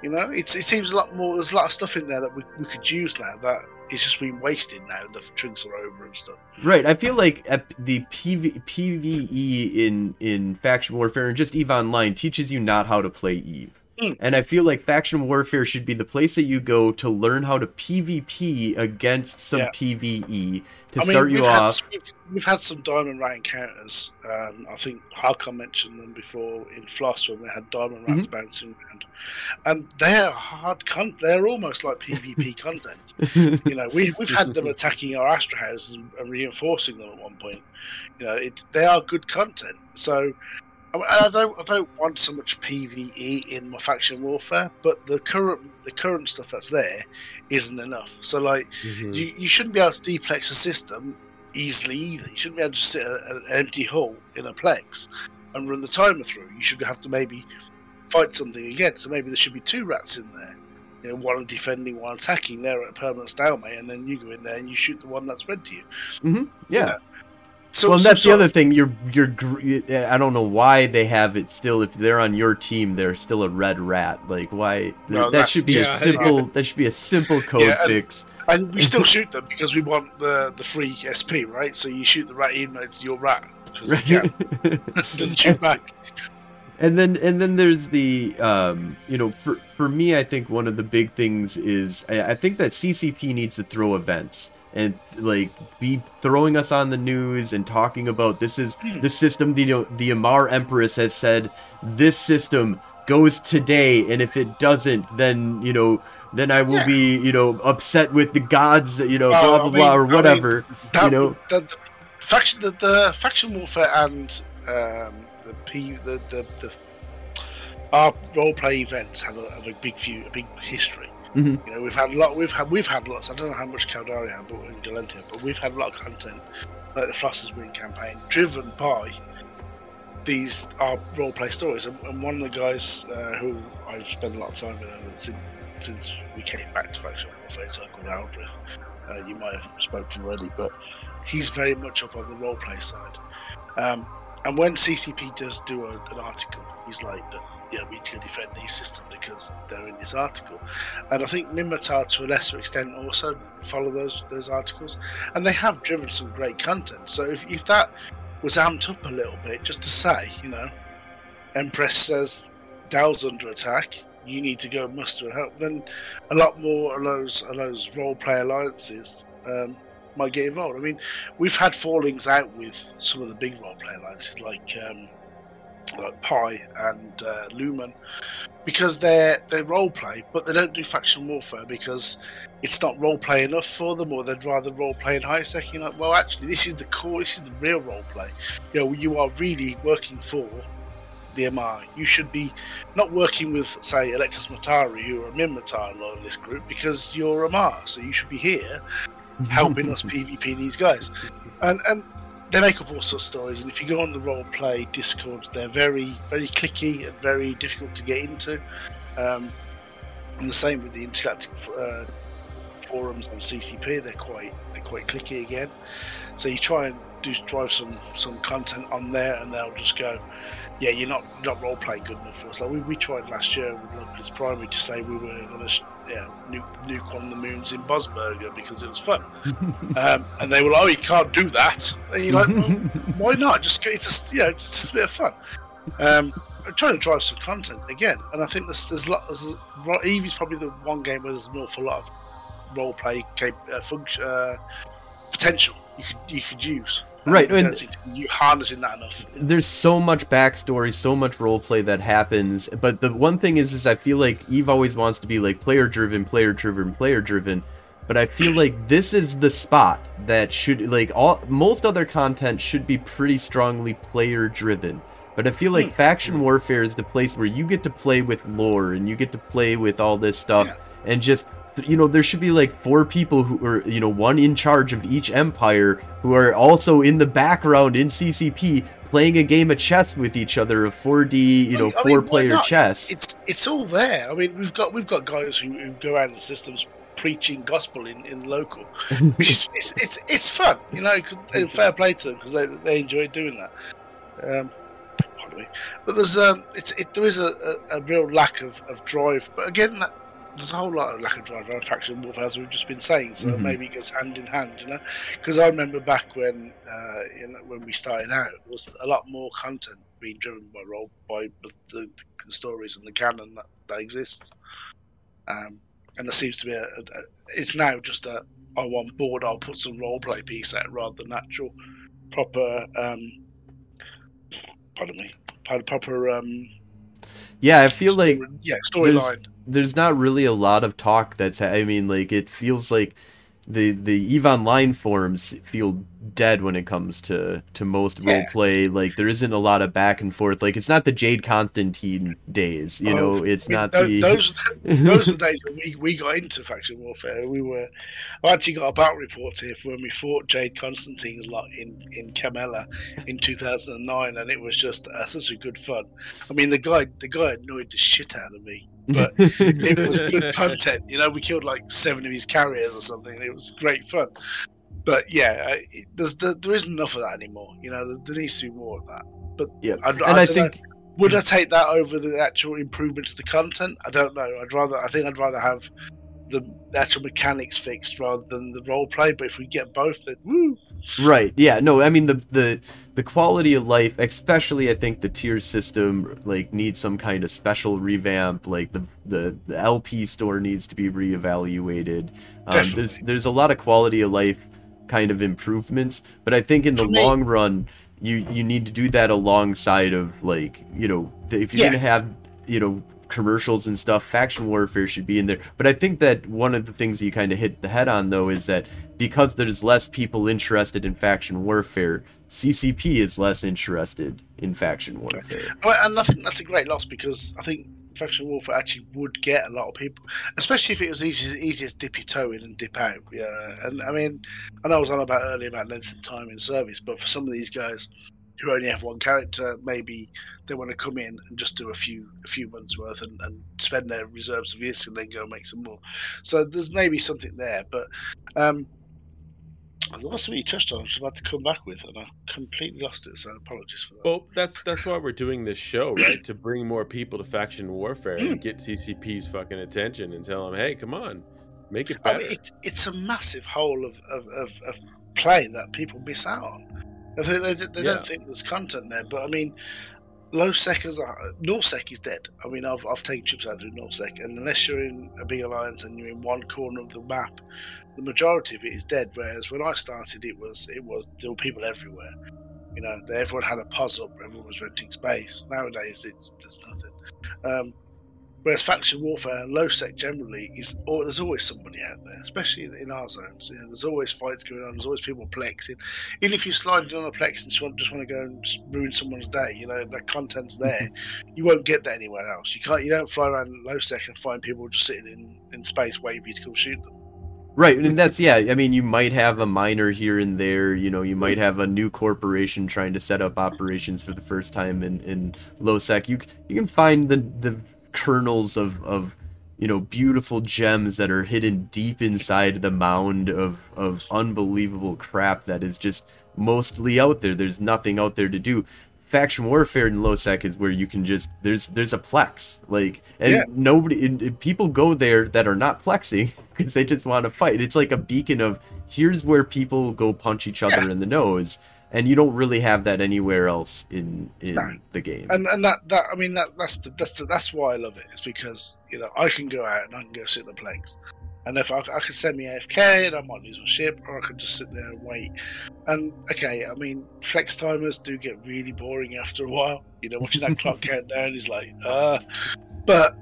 You know, it's, it seems a lot more. There's a lot of stuff in there that we, we could use now that it's just been wasted now. The drinks are over and stuff. Right. I feel like the PV- PVE in in faction warfare and just Eve Online teaches you not how to play Eve. Mm. And I feel like faction warfare should be the place that you go to learn how to PvP against some Yeah. PvE to I mean, start you we've had, off. we've, we've had some diamond rat encounters. Um, I think Harkon mentioned them before in Floss when we had diamond rats Mm-hmm. bouncing around, and they're hard con. They're almost like PvP content. You know, we we've had them attacking our Astrahuses and, and reinforcing them at one point. You know, it, they are good content. So. I, I don't. I don't want so much PVE in my faction warfare, but the current the current stuff that's there isn't enough. So, like, Mhm. you, you shouldn't be able to deplex a system easily either. You shouldn't be able to sit a- a- an empty hull in a plex and run the timer through. You should have to maybe fight something again. So maybe there should be two rats in there. You know, one defending, one attacking. They're at a permanent stalemate, and then you go in there and you shoot the one that's fed to you. hmm Yeah. know, So, well, some that's the other thing. You're you're. I don't know why they have it still. If they're on your team, they're still a red rat. Like why? No, that should be a just- simple. That should be a simple code Yeah, and- fix. And we still shoot them because we want the the free SP, right? So you shoot the rat in, it's your rat because you. It doesn't shoot back. and then and then there's the um you know for for me i think one of the big things is i, I think that ccp needs to throw events and like be throwing us on the news and talking about this is Hmm. the system the you know, the Amarr empress has said this system goes today and if it doesn't then you know then i will Yeah. be you know upset with the gods you know Oh, blah I blah mean- blah or I mean, whatever That, you know that, faction the, the faction warfare and um, the P the the, the our role play events have a, have a big view a big history. Mhm. You know, we've had a lot. We've had we've had lots. I don't know how much Caldari had, but in Gallente, but we've had a lot of content like the Floseswin campaign, driven by these our role play stories. And, and one of the guys uh, who I've spent a lot of time with uh, since, since we came back to faction warfare, so called Aldrich. Uh, you might have spoken already, but he's very much up on the role play side. Um, and when CCP does do a, an article, he's like, "Look, you know, we need to defend these systems because they're in this article. And I think Minmatar, to a lesser extent, also follow those those articles, and they have driven some great content. So if, if that was amped up a little bit, just to say, you know, Empress says Dow's under attack, you need to go muster and help, then a lot more of those of those role play alliances um, might get involved. I mean, we've had fallings out with some of the big role play alliances like um, like Pi and uh, Lumen because they're they role play, but they don't do faction warfare because it's not role play enough for them, or they'd rather role play in high sec. You're like, well, actually, this is the core, this is the real role play. You know, you are really working for the Amarr. You should be not working with, say, Electus Matari, who are a Minmatar loyalist group, because you're Amarr, so you should be here helping us PvP these guys. And and they make up all sorts of stories. And if you go on the role play discords, they're very very clicky and very difficult to get into. Um, and the same with the intergalactic uh, forums on CCP. They're quite they're quite clicky again. So you try and do drive some some content on there, and they'll just go, "Yeah, you're not not role playing good enough for us." Like we, we tried last year with Local is Primary to say we were going to yeah, nuke, nuke on the moons in Bosberger because it was fun, um, and they were like, "Oh, you can't do that." And you're like, well, "Why not? Just it's just you know, it's just a bit of fun." Um, I'm trying to drive some content again, and I think there's there's a lot. There's Eve's probably the one game where there's an awful lot of role play cap- uh, function uh, potential you could you could use. Right, and- seem harnessing that enough. there's so much backstory, so much role play that happens. But the one thing is, is I feel like Eve always wants to be like player driven, player driven, player driven. But I feel like this is the spot that should like all most other content should be pretty strongly player driven. But I feel like Hmm. faction warfare is the place where you get to play with lore and you get to play with all this stuff Yeah. and just you know there should be like four people who are you know one in charge of each empire who are also in the background in CCP playing a game of chess with each other of 4D you know I mean, four player chess It's it's all there. I mean, we've got we've got guys who, who go around the systems preaching gospel in, in local, which is it's, it's it's fun, you know. fair play to them because they they enjoy doing that. Um. But there's um, it's it, there is a, a, a real lack of, of drive. But again, that, there's a whole lot of lack of drive around faction warfare, as we've just been saying. So Mhm. maybe it goes hand in hand, you know. Because I remember back when uh, you know, when we started out, there was a lot more content being driven by role by the, the, stories and the canon that, that exists. Um, and there seems to be a, a, a it's now just a I want board, I'll put some role play piece out rather than actual proper um pardon me pro- proper um yeah I feel like yeah storyline there's not really a lot of talk that's I mean like it feels like the the Eve Online forums feel dead when it comes to to most Yeah. role play like there isn't a lot of back and forth like it's not the Jade Constantine days you Oh, know it's not tho- the those those are the days when we, we got into faction warfare. We were I actually got a battle report here for when we fought Jade Constantine's lot in in Camella in 2009, and it was just uh, such a good fun. I mean, the guy the guy annoyed the shit out of me, but it was good content. You know, we killed like seven of his carriers or something, and it was great fun. But yeah, I- it, there's there, there isn't enough of that anymore. You know, there, there needs to be more of that. But yeah I, and I, know. think Would I take that over the actual improvement to the content? I don't know. I'd rather. I think I'd rather have the actual mechanics fixed rather than the role play. But if we get both, then woo. Right. Yeah. No. I mean the the the quality of life, especially I think the tier system like needs some kind of special revamp. Like the the, the LP store needs to be reevaluated. Um, there's there's a lot of quality of life kind of improvements, but I think in the me- long run, you you need to do that alongside of like you know if you're Yeah. gonna have you know commercials and stuff faction warfare should be in there but i think that one of the things you kind of hit the head on though is that because there's less people interested in faction warfare ccp is less interested in faction warfare Oh, and I think that's a great loss because I think faction warfare actually would get a lot of people, especially if it was easy easy to dip your toe in and dip out. Yeah, and I mean, I know I was on about earlier about length of time in service, but for some of these guys who only have one character, maybe they want to come in and just do a few a few months worth and, and spend their reserves of years and then go and make some more. So there's maybe something there, but um, there was something you touched on. I was about to come back with, and I completely lost it. So apologies for that. Well, that's that's why we're doing this show, right? to bring more people to faction warfare Hmm. and get CCP's fucking attention and tell them, hey, come on, make it I better. mean, it, it's a massive hole of, of, of, of play that people miss out on. I think they, they Yeah. don't think there's content there, but I mean, low sec is Nullsec is dead. I mean, I've, I've taken trips out through Nullsec, and unless you're in a big alliance and you're in one corner of the map, the majority of it is dead. Whereas when I started, it was it was there were people everywhere. You know, everyone had a pos up, everyone was renting space. Nowadays, it's there's nothing. Um, whereas faction warfare and low sec generally is oh, there's always somebody out there, especially in, in our zones. You know, there's always fights going on. There's always people plexing. Even if you slide on a plex and just want, just want to go and ruin someone's day, you know that content's mm-hmm. there. you won't get that anywhere else. You can't. You don't fly around low sec and find people just sitting in, in space waiting for you to come shoot them. right and that's yeah i mean you might have a miner here and there you know you might mm-hmm. have a new corporation trying to set up operations for the first time in in losec you you can find the the kernels of of you know beautiful gems that are hidden deep inside the mound of of unbelievable crap that is just mostly out there there's nothing out there to do faction warfare in losec is where you can just there's there's a plex like and Yeah. nobody and- and people go there that are not plexing because they just want to fight it's like a beacon of here's where people go punch each other Yeah. in the nose and you don't really have that anywhere else in in No. the game and and that that I mean that that's the, that's the, that's why I love it. It's because you know I can go out and I can go sit in the plagues, And if I, I could send me AFK and I might lose my ship, or I can just sit there and wait. And okay, I mean, plex timers do get really boring after a while. You know, watching that clock count down is like, uh. But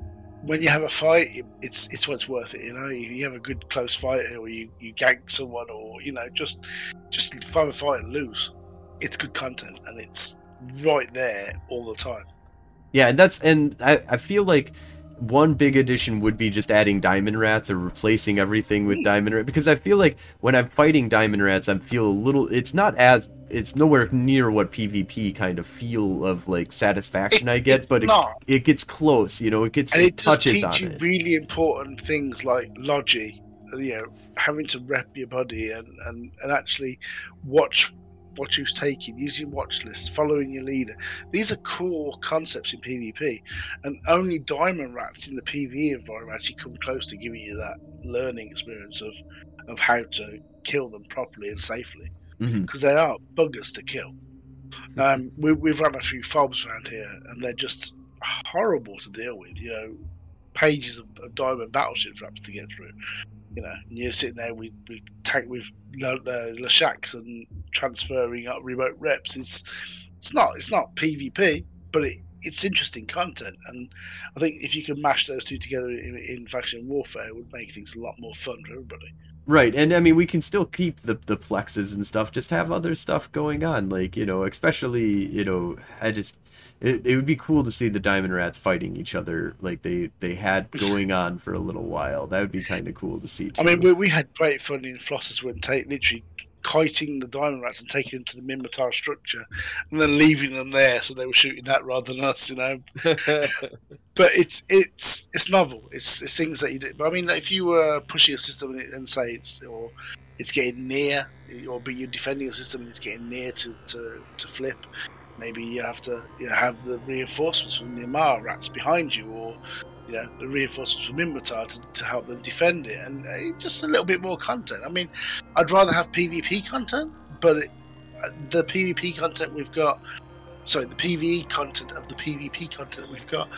when you have a fight, it's it's what's worth it. You know, you, you have a good close fight, or you, you gank someone, or you know, just just find a fight and lose. It's good content, and it's right there all the time. Yeah, and that's and I, I feel like one big addition would be just adding diamond rats or replacing everything with diamond rats because I feel like when I'm fighting diamond rats I feel a little it's not as it's nowhere near what PvP kind of feel of like satisfaction It- I get but it, it gets close you know it gets and it, it does touches teach on you it. really important things like logi you know having to rep your body and and, and actually watch what you're taking using watch lists following your leader these are core concepts in pvp and only diamond rats in the pve environment actually come close to giving you that learning experience of of how to kill them properly and safely because they are buggers to kill um, we, we've run a few fobs around here, and they're just horrible to deal with. You know, pages of, of diamond battleship traps to get through. You know, and you're sitting there with with tank with uh, Leshaks and transferring up remote reps. It's it's not it's not PvP, but it, it's interesting content, and I think if you can mash those two together in, in faction warfare, it would make things a lot more fun for everybody. Right, and I mean we can still keep the the plexes and stuff, just have other stuff going on, like you know, especially you know, I just it, it would be cool to see the diamond rats fighting each other like they they had going on for a little while. That would be kind of cool to see. Too. I mean, we, we had great fun in Floseswin take literally kiting the diamond rats and taking them to the Minmatar structure, and then leaving them there so they were shooting that rather than us, you know. But it's it's it's novel. It's it's things that you do. But I mean, if you were pushing a system and, it- and say it's or it's getting near, or but you're defending a system and it's getting near to, to, to flip, maybe you have to you know have the reinforcements from the Amarr rats behind you, or you know the reinforcements from Minmatar to, to help them defend it, and uh, just a little bit more content. I mean, I'd rather have PvP content, but it, uh, the PvP content we've got, sorry, the PVE content of the PvP content we've got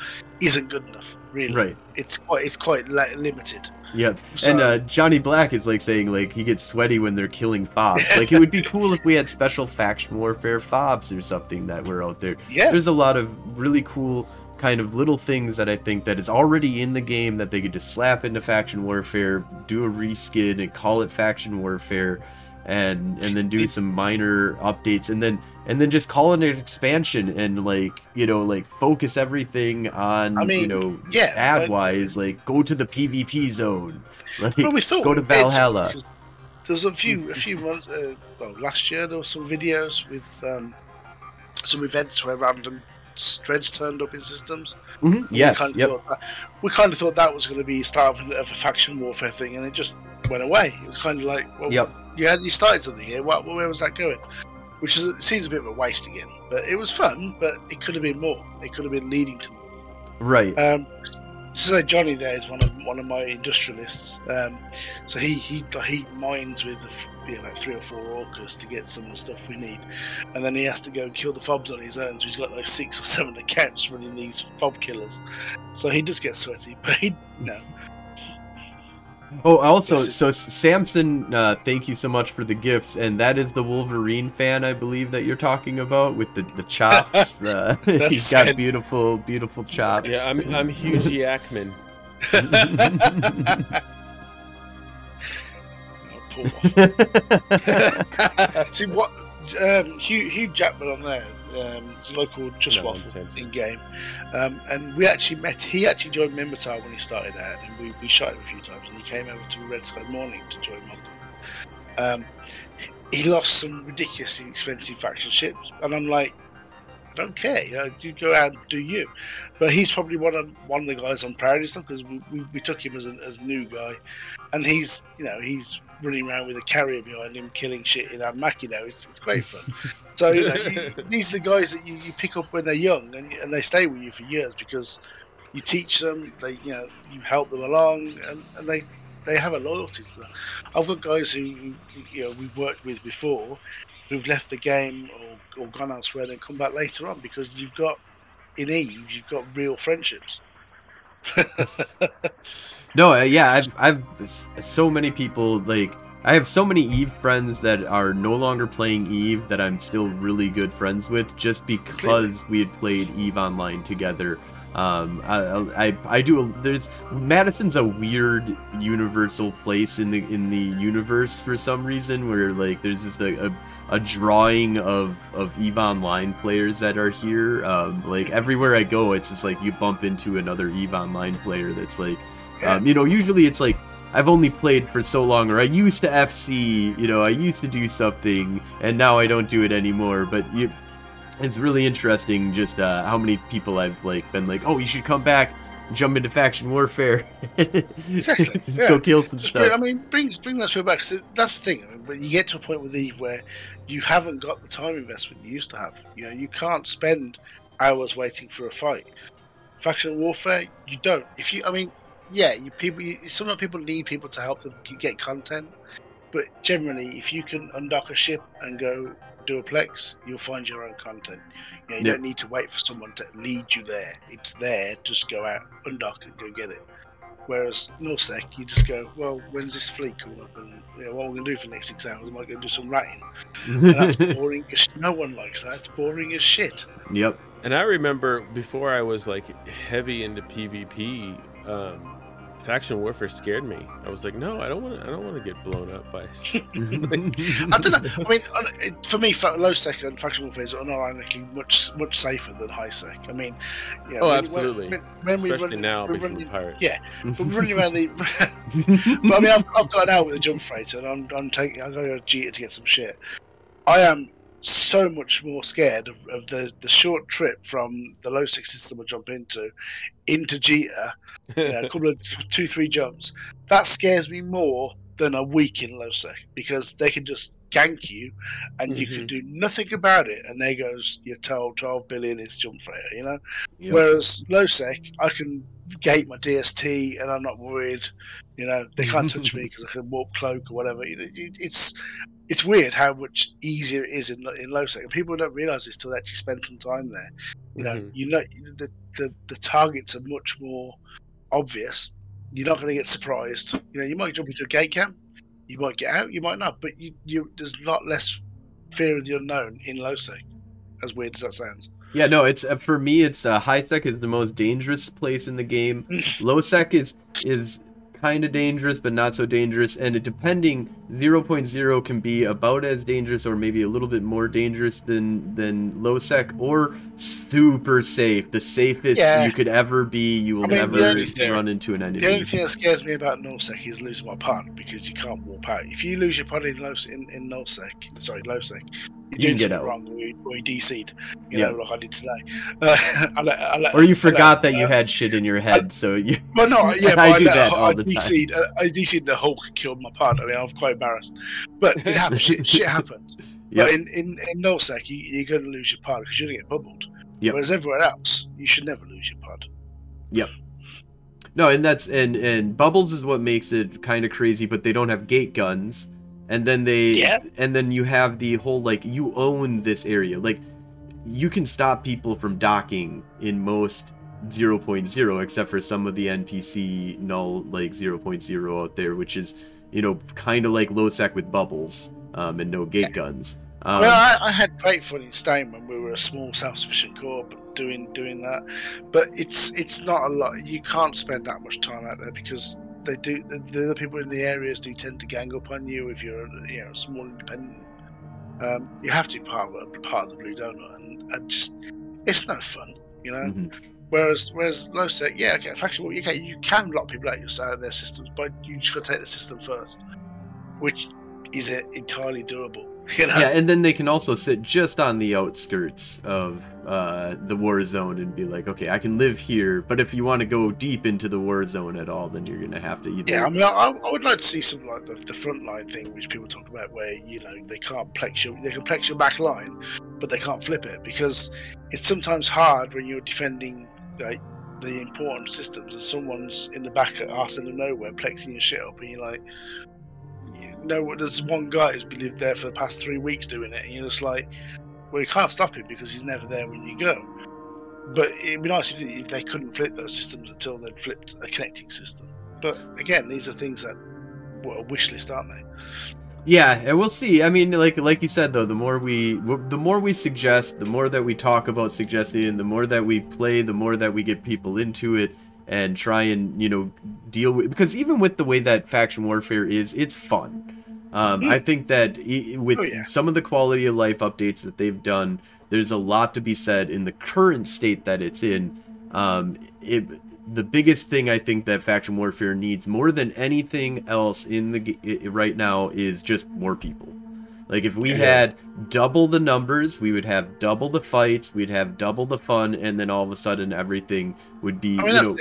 isn't good enough. Really, right, It's quite it's quite li- limited. yep. So, and uh, Johnny Black is like saying like he gets sweaty when they're killing fobs. like it would be cool if we had special faction warfare fobs or something that were out there. yeah, There's a lot of really cool kind of little things that I think that is already in the game that they could just slap into faction warfare, do a reskin and call it faction warfare and and then do some minor updates and then and then just call it an expansion and like you know like focus everything on I mean, you know yeah, ad wise like go to the PvP zone like Well, we thought go to Valhalla. There was a few, a few months. Uh, well, last year there were some videos with um, some events where random dreads turned up in systems. Mhm, yes we kind of yep thought that, we kind of thought that was going to be start of, a- of a faction warfare thing, and it just went away. It was kind of like, well, yep you had you started something here. What, where was that going? Which is it seems a bit of a waste again. But it was fun. But it could have been more. It could have been leading to more. right Um, so Johnny there is one of one of my industrialists. Um, so he he he mines with the, you know, like three or four orcas to get some of the stuff we need, and then he has to go and kill the fobs on his own. So he's got like six or seven accounts running these fob killers. So he does get sweaty, but he no. Oh, also, so Samson, uh, thank you so much for the gifts, and that is the Wolverine fan, I believe that you're talking about with the the chops. uh, he's That's got it. beautiful, beautiful chops. yeah, I'm I'm Hugh Jackman. Waffle. See what um, Hugh, Hugh Jackman on there. Um, it's a local Just No, Waffle in game, um, and we actually met. He actually joined Minmatar when he started out, and we, we shot him a few times. And he came over to Red Sky Morning to join Monkey. Um, he lost some ridiculously expensive faction ships, and I'm like, I don't care. You know, you go out and do you. But he's probably one of one of the guys on priority stuff because we, we, we took him as a as a new guy, and he's you know he's running around with a carrier behind him, killing shit in know, it's it's great fun. So you know, you, these are the guys that you, you pick up when they're young, and, and they stay with you for years because you teach them, they you know you help them along, and, and they they have a loyalty to them. I've got guys who you know we've worked with before who've left the game or, or gone elsewhere and then come back later on because you've got in Eve you've got real friendships. no, uh, yeah, I've I've so many people like I have so many Eve friends that are no longer playing Eve that I'm still really good friends with just because we had played Eve online together. Um, I, I I do there's Madison's a weird universal place in the in the universe for some reason where like there's just a, a a drawing of of Eve Online players that are here. Um, like everywhere I go, it's just like you bump into another Eve Online player that's like, um, you know, usually it's like I've only played for so long, or I used to FC, you know, I used to do something, and now I don't do it anymore. But you, it's really interesting just uh, how many people I've like been like, oh, you should come back. Jump into faction warfare. Exactly, yeah. Go kill some stuff. I mean, bring bring that spirit back. 'cause that's the thing. I mean, when you get to a point with Eve where you haven't got the time investment you used to have. You know, you can't spend hours waiting for a fight. Faction warfare, you don't. If you, I mean, yeah, you people. You, some people need people to help them get content, but generally, if you can undock a ship and go do a plex, you'll find your own content. You, know, you Yeah. don't need to wait for someone to lead you there. It's there. Just go out, undock, and go get it. Whereas Nullsec, you just go, well, when's this fleet coming up? And you know, what am I going to do for the next six hours? Am I going to do some ratting? And that's boring as No one likes that. It's boring as shit. yep. And I remember before I was like heavy into PvP, um, faction warfare scared me. I was like, no, I don't want to. I don't want to get blown up by. I don't know. I mean, for me, low sec and faction warfare is unironically much much safer than high sec. I mean, you know, Oh, when- absolutely. When, when we Especially run, now, we're based on running, pirate. yeah, we're running around the. but I mean, I've, I've got out with a jump freighter, and I'm, I'm taking. I'm going to Jita to get some shit. I am so much more scared of, of the the short trip from the low six system I jump into into Jita. You know, a couple of two three jumps. That scares me more than a week in low sec because they can just gank you, and you can do nothing about it. And there goes your told twelve billion isk jump freighter. You know. Yep. Whereas low sec, I can gate my DST and I'm not worried. You know, they can't touch me because I can warp cloak or whatever. You know, it's it's weird how much easier it is in in low sec. And people don't realize this till they actually spend some time there. You know, Mhm. you know the, the the targets are much more obvious. You're not going to get surprised. You know, you might jump into a gate cam, you might get out, you might not, but you, you there's a lot less fear of the unknown in low sec. As weird as that sounds. Yeah, no, it's uh, for me. It's uh, high sec is the most dangerous place in the game. Low sec is is kind of dangerous, but not so dangerous. And it, depending, 0.0 can be about as dangerous, or maybe a little bit more dangerous than than low sec, or super safe. The safest Yeah. you could ever be. You will I mean, never thing- run into an enemy. The only thing that scares me about nullsec is losing my pod because you can't warp out. If you lose your pod in in, in nullsec, sorry, lowsec, you're You doing something out. wrong or you, or you DC'd, you Yeah. know, like I did today. Uh, I let, I let, or you forgot let- that you uh, had shit in your head, so you. Well, no, yeah, but I do that I, all the time. DC'd, uh, I DC'd the Hulk killed my pod. I mean, I'm quite embarrassed, but it happens. shit, shit happens. Yep. But in in, in nullsec, you, you're going to lose your pod because you're going to get bubbled. Yep. Whereas everywhere else, you should never lose your pod. Yep. No, and that's and and bubbles is what makes it kind of crazy, but they don't have gate guns. And then they Yeah. and then you have the whole like you own this area. Like you can stop people from docking in most 0.0 except for some of the NPC null like 0.0 out there, which is, you know, kind of like low sec with bubbles um, and no gate guns. Um, well, I, I had great fun in Stain when we were a small self-sufficient corps doing doing that, but it's it's not a lot. You can't spend that much time out there because they do. The, the other people in the areas do tend to gang up on you if you're you know a small independent. Um, you have to be part of a part of the blue donut, and, and just it's no fun, you know. mhm. Whereas, whereas low sec, yeah, okay, faction war, okay, you can lock people out your out of their systems, but you just got to take the system first, which is uh, entirely doable. You know, Yeah, and then they can also sit just on the outskirts of uh, the war zone and be like, okay, I can live here, but if you want to go deep into the war zone at all, then you're gonna have to either. Yeah, I mean, I, I would like to see some like the, the front line thing, which people talk about, where you know they can't plex your they can plex your back line, but they can't flip it because it's sometimes hard when you're defending like the important systems and someone's in the back at arse end of nowhere plexing your shit up, and you're like, you know, there's one guy who's been lived there for the past three weeks doing it, and you're just like, well, you can't stop him because he's never there when you go. but it'd be nice if they couldn't flip those systems until they'd flipped a connecting system. But again, these are things that well, a wish list, aren't they? Yeah, and we'll see. I mean, like like you said though, the more we the more we suggest, the more that we talk about suggesting, the more that we play, the more that we get people into it and try and you know deal with because even with the way that faction warfare is, it's fun. Um, I think that with oh, yeah. some of the quality of life updates that they've done, there's a lot to be said in the current state that it's in. Um, it, the biggest thing I think that faction warfare needs more than anything else in the it, right now is just more people. Like if we yeah. had double the numbers, we would have double the fights, we'd have double the fun, and then all of a sudden everything would be. I mean, you know,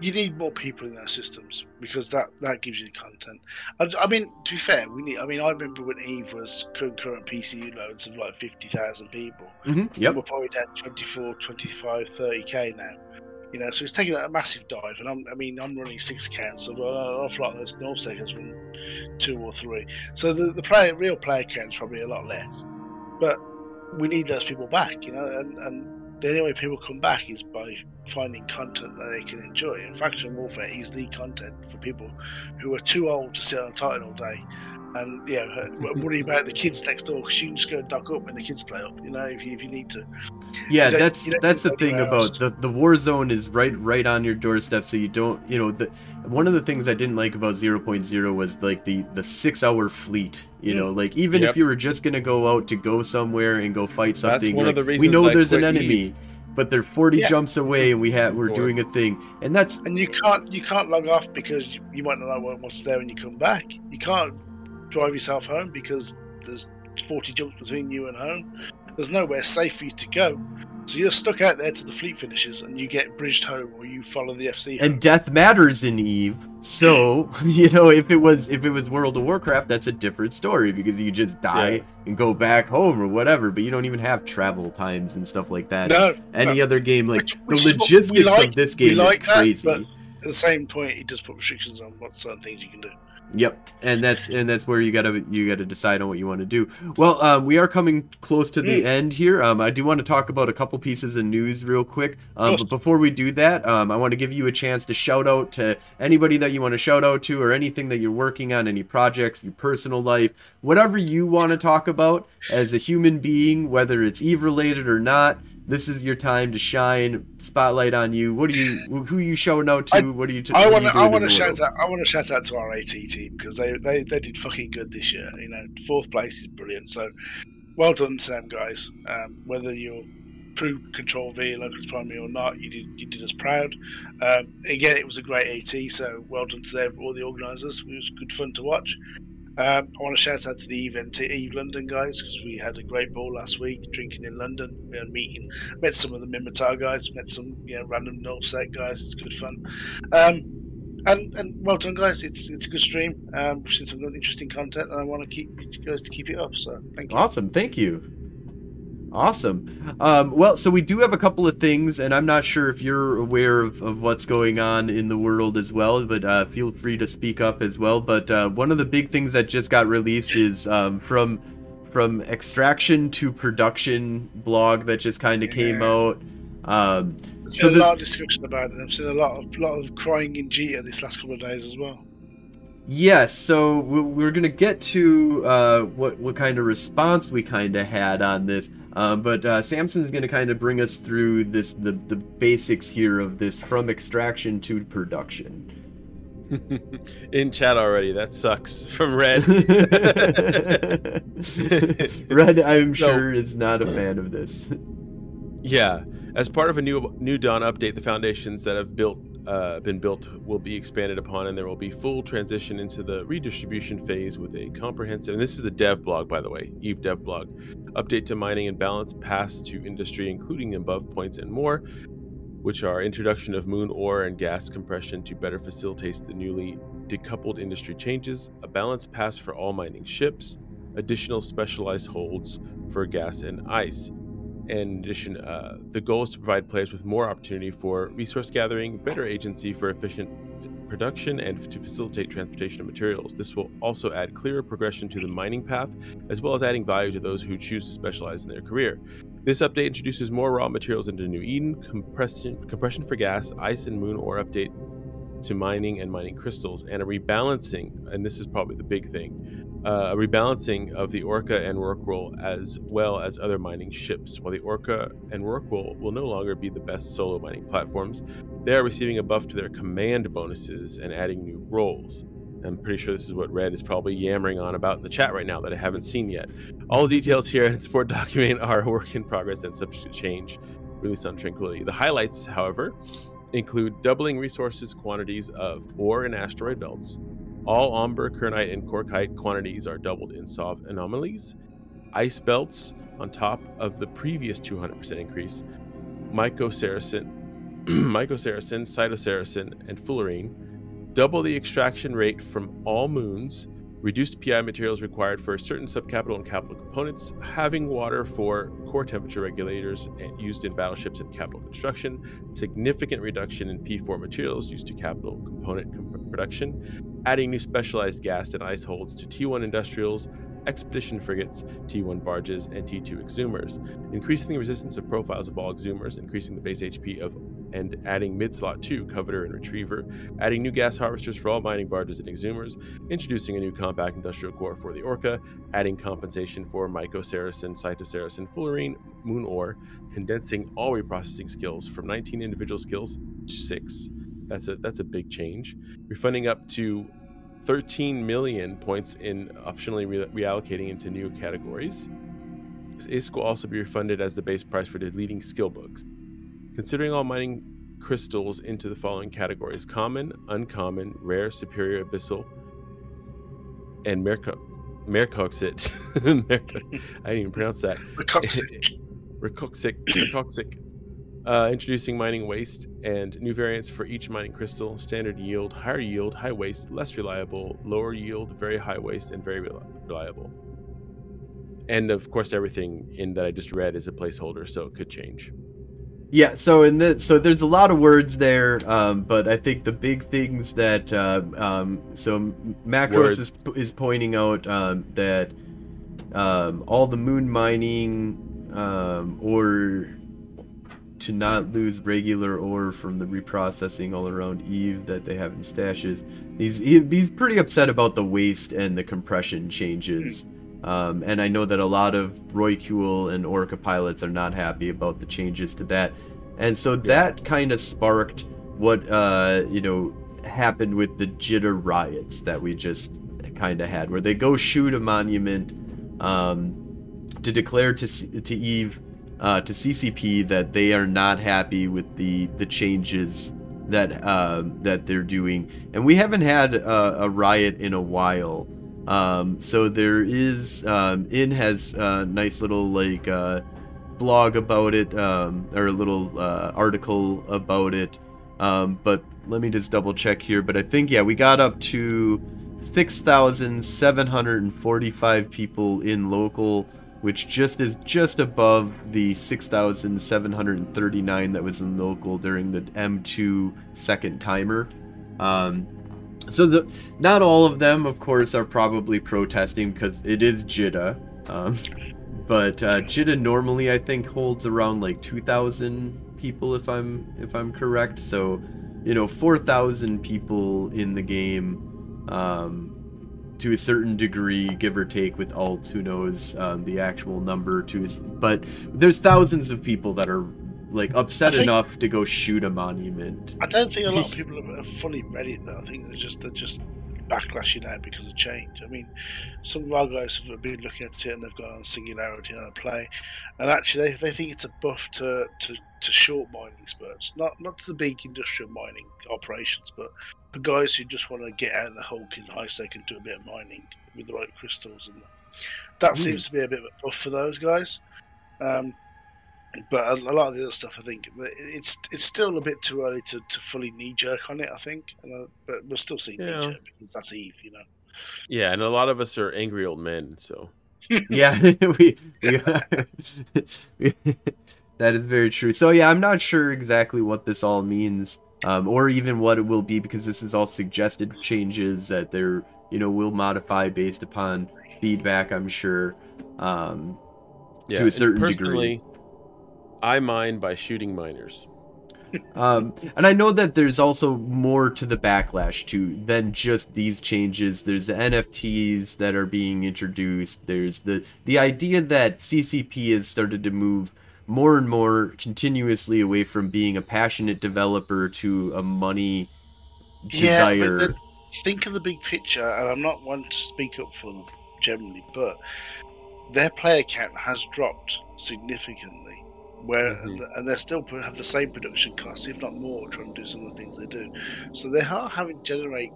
you need more people in those systems because that that gives you the content. I, I, mean, to be fair, we need. I mean, I remember when Eve was concurrent PCU loads of like fifty thousand people. Mm-hmm. Yep. we're probably down 24, 25, 30 k now. You know, so he's taking a massive dive, and I'm, I mean, I'm running six accounts, so an awful lot North has run two or three. So the the player, real player count is probably a lot less, but we need those people back, you know, and and the only way people come back is by finding content that they can enjoy. And Faction Warfare is the content for people who are too old to sit on a Titan all day. And yeah, uh, worry about the kids next door because you can just go duck up when the kids play up. You know, if you if you need to. Yeah, that's that's the thing about the the war zone is right right on your doorstep, so you don't you know the one of the things I didn't like about 0.0 was like the the six hour fleet. You know, like even yep. if you were just gonna go out to go somewhere and go fight something, that's one like, of the reasons we know I there's an enemy but they're 40 yeah. jumps away and we have we're doing a thing and that's and you can't you can't log off because you, you might not know what's there when you come back you can't drive yourself home because there's 40 jumps between you and home there's nowhere safe for you to go so you're stuck out there to the fleet finishes, and you get bridged home, or you follow the FC. Home. And death matters in Eve. So you know, if it was if it was World of Warcraft, that's a different story because you just die yeah. and go back home or whatever. But you don't even have travel times and stuff like that. No, any no. other game like which, which the logistics like, of this game like is crazy. That, but at the same point, it does put restrictions on what certain things you can do. Yep, and that's and that's where you gotta you gotta decide on what you want to do. Well, um, we are coming close to the mm. end here. Um, I do want to talk about a couple pieces of news real quick. Um, but before we do that, um, I want to give you a chance to shout out to anybody that you want to shout out to, or anything that you're working on, any projects, your personal life, whatever you want to talk about as a human being, whether it's Eve related or not this is your time to shine. Spotlight on you. What are you? Who are you showing out to? I, what are you? T- I want to. I want to shout out. I want to shout out to our AT team because they, they they did fucking good this year. You know, fourth place is brilliant. So, well done to them guys. Um, whether you're true Control V Local is Primary or not, you did you did us proud. Um, again, it was a great AT. So well done to them, all the organisers. It was good fun to watch. Um, I want to shout out to the to Eve London guys because we had a great ball last week drinking in London. We had a meeting, met some of the Minmatar guys, met some you know random Nullsec guys. It's good fun. Um, and and well done guys. It's it's a good stream. Um, we've seen some good interesting content, and I want to keep you guys to keep it up. So thank you. Awesome, thank you. Awesome. Um, well, so we do have a couple of things, and I'm not sure if you're aware of, of what's going on in the world as well, but uh, feel free to speak up as well. But uh, one of the big things that just got released is um, from from extraction to production blog that just kind of yeah. came out. Um, There's so been a lot of discussion about it. I've seen a lot of lot of crying in Jita this last couple of days as well. Yes, so we're gonna get to uh, what what kind of response we kind of had on this. Um, but uh, Samson's going to kind of bring us through this the, the basics here of this from extraction to production. In chat already, that sucks from Red. Red, I'm so, sure, is not a fan of this. Yeah, as part of a new New Dawn update, the foundations that have built uh, been built will be expanded upon, and there will be full transition into the redistribution phase with a comprehensive. And this is the dev blog, by the way, Eve dev blog. Update to mining and balance, pass to industry, including above points and more, which are introduction of moon ore and gas compression to better facilitate the newly decoupled industry changes, a balanced pass for all mining ships, additional specialized holds for gas and ice in addition, uh, the goal is to provide players with more opportunity for resource gathering, better agency for efficient production, and to facilitate transportation of materials. This will also add clearer progression to the mining path, as well as adding value to those who choose to specialize in their career. This update introduces more raw materials into New Eden, compression, compression for gas, ice and moon ore update to mining and mining crystals, and a rebalancing, and this is probably the big thing, uh, a rebalancing of the Orca and Rorqual as well as other mining ships. While the Orca and Rorqual will no longer be the best solo mining platforms, they are receiving a buff to their command bonuses and adding new roles. I'm pretty sure this is what Red is probably yammering on about in the chat right now that I haven't seen yet. All details here in support document are work in progress and subject to change, released on Tranquility. The highlights, however, include doubling resources quantities of ore and asteroid belts. All Omber, Kernite, and Korkite quantities are doubled in Sov anomalies. Ice belts on top of the previous 200% increase. Mykoserocin, Mykoserocin, Cytoserocin, and Fullerene double the extraction rate from all moons, reduced PI materials required for certain subcapital and capital components, having water for core temperature regulators used in battleships and capital construction, significant reduction in P4 materials used to capital component production, adding new specialized gas and ice holds to T1 industrials, expedition frigates, T1 barges, and T2 exhumers, increasing the resistance of profiles of all exhumers, increasing the base HP of and adding mid slot 2 Covetor and retriever, adding new gas harvesters for all mining barges and exhumers, introducing a new compact industrial core for the Orca, adding compensation for Mykoserocin, Cytoserocin, Fullerene, Moon Ore, condensing all reprocessing skills from 19 individual skills to 6. That's a that's a big change. Refunding up to 13 million points in optionally re- reallocating into new categories. ISK will also be refunded as the base price for deleting skill books. Considering all mining crystals into the following categories common, uncommon, rare, superior, abyssal, and Merco- Mercoxit. I didn't even pronounce that. Mercoxic. Mercoxic. Uh, introducing mining waste and new variants for each mining crystal standard yield, higher yield, high waste, less reliable, lower yield, very high waste, and very reliable. And of course, everything in that I just read is a placeholder, so it could change. Yeah, so in the so there's a lot of words there, um, but I think the big things that uh, um, so Macros is, is pointing out um, that um, all the moon mining um, or to not lose regular ore from the reprocessing all around Eve that they have in stashes. He's he's pretty upset about the waste and the compression changes. Um, and I know that a lot of Rorqual and Orca pilots are not happy about the changes to that. And so that kind of sparked what uh, you know happened with the Jita riots that we just kind of had, where they go shoot a monument um, to declare to to Eve uh, to CCP that they are not happy with the the changes that uh, that they're doing, and we haven't had a, a riot in a while. Um, so there is um, INN has a nice little like uh, blog about it um, or a little uh, article about it. Um, but let me just double check here. But I think yeah, we got up to six thousand seven hundred and forty-five people in local which just is just above the 6,739 that was in local during the M2 second timer. Um, so the not all of them, of course, are probably protesting because it is Jita. Um, but uh, Jita normally, I think, holds around like 2,000 people, if I'm if I'm correct. So, you know, 4,000 people in the game. Um, to a certain degree, give or take, with alts. Who knows um, the actual number? To but there's thousands of people that are like upset think, enough to go shoot a monument. I don't think a lot of people are fully ready though. I think they're just they're just backlashing out because of change. I mean, some of our guys have been looking at it and they've got on singularity on a play, and actually they, they think it's a buff to, to, to short mining spurts, not not to the big industrial mining operations, but for guys who just want to get out of the hulk in high sec and do a bit of mining with the right crystals, and that mm. seems to be a bit of a buff for those guys. Um, but a, a, lot of the other stuff, I think it's it's still a bit too early to, to fully knee jerk on it. I think, uh, but we'll still see yeah. knee jerk because that's Eve, you know. Yeah, and a lot of us are angry old men, so. yeah, we, we, are, that is very true. So yeah, I'm not sure exactly what this all means, um, or even what it will be, because this is all suggested changes that they're you know will modify based upon feedback. I'm sure. Um, yeah, to a certain degree I mine by shooting miners. um, and I know that there's also more to the backlash too than just these changes. There's the NFTs that are being introduced. There's the the idea that CCP has started to move more and more continuously away from being a passionate developer to a money desire. Yeah, but the, think of the big picture, and I'm not one to speak up for them generally, but their player count has dropped significantly where mm-hmm. and they still have the same production costs, if not more, trying to do some of the things they do. So they are having to generate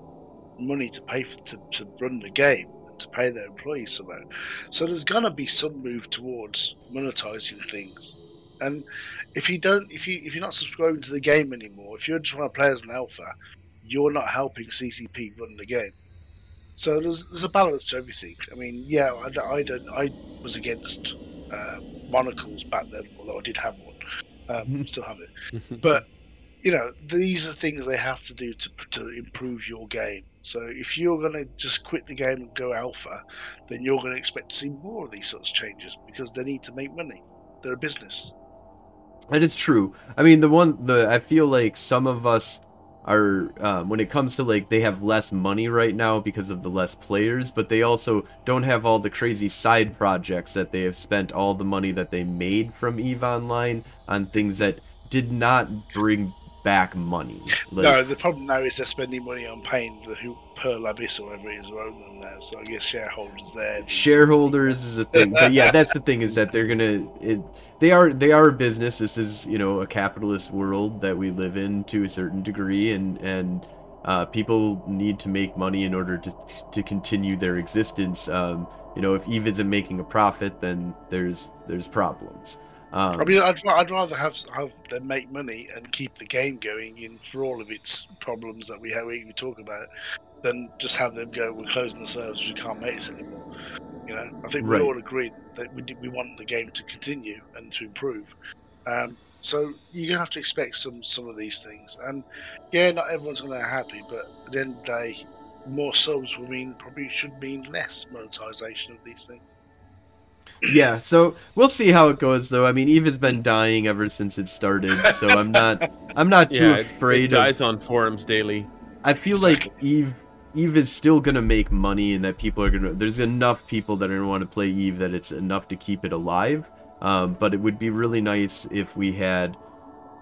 money to pay for to, to run the game to pay their employees somehow. So there's gonna be some move towards monetizing things. And if you don't, if you if you're not subscribing to the game anymore, if you're just want to play as an alpha, you're not helping CCP run the game. So there's there's a balance to everything. I mean, yeah, I, I don't I was against um, monocles back then, although I did have one. Um, mm-hmm. still have it. But, you know, these are things they have to do to, to improve your game. So if you're going to just quit the game and go alpha, then you're going to expect to see more of these sorts of changes because they need to make money. They're a business. That is true. I mean, the one, the I feel like some of us are um, when it comes to like they have less money right now because of the less players but they also don't have all the crazy side projects that they have spent all the money that they made from eve online on things that did not bring back money. Like, no, the problem now is they're spending money on paying the who Pearl Abyss or whatever it is who own them now. So I guess shareholders there. Shareholders is a thing, but yeah, that's the thing is that they're gonna. It, they are they are a business. This is you know a capitalist world that we live in to a certain degree, and and uh, people need to make money in order to to continue their existence. Um, you know, if Eve isn't making a profit, then there's there's problems. Um, I mean, I'd, I'd rather have have them make money and keep the game going in for all of its problems that we have we talk about, than just have them go. We're closing the servers. We can't make this anymore. You know, I think we all agreed that we we want the game to continue and to improve. Um, so you're gonna have to expect some some of these things, and yeah, not everyone's gonna be happy, but at the end of the day, more subs will mean probably should mean less monetization of these things yeah, so we'll see how it goes though. I mean, Eve has been dying ever since it started, so I'm not I'm not too yeah, afraid it, it dies of, on forums daily. I feel like Eve Eve is still gonna make money and that people are gonna there's enough people that are gonna want to play Eve that it's enough to keep it alive. Um, but it would be really nice if we had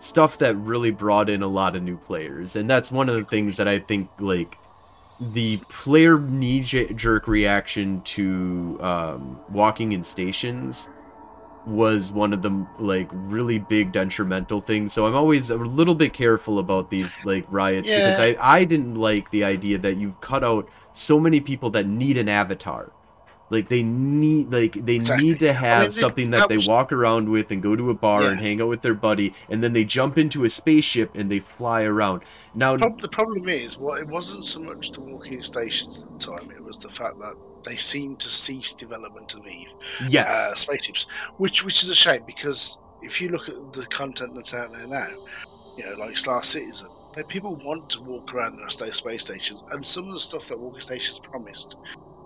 stuff that really brought in a lot of new players. And that's one of the things that I think like the player knee jerk reaction to um, walking in stations was one of the like really big detrimental things. So I'm always a little bit careful about these like riots yeah. because I I didn't like the idea that you cut out so many people that need an avatar. Like they need like they exactly. need to have I mean, something that they walk around with and go to a bar yeah. and hang out with their buddy and then they jump into a spaceship and they fly around. Now the problem is well it wasn't so much the walking stations at the time, it was the fact that they seemed to cease development of Eve. Yes. Uh, spaceships. Which which is a shame because if you look at the content that's out there now, you know, like Star Citizen, that people want to walk around their space stations, and some of the stuff that walking stations promised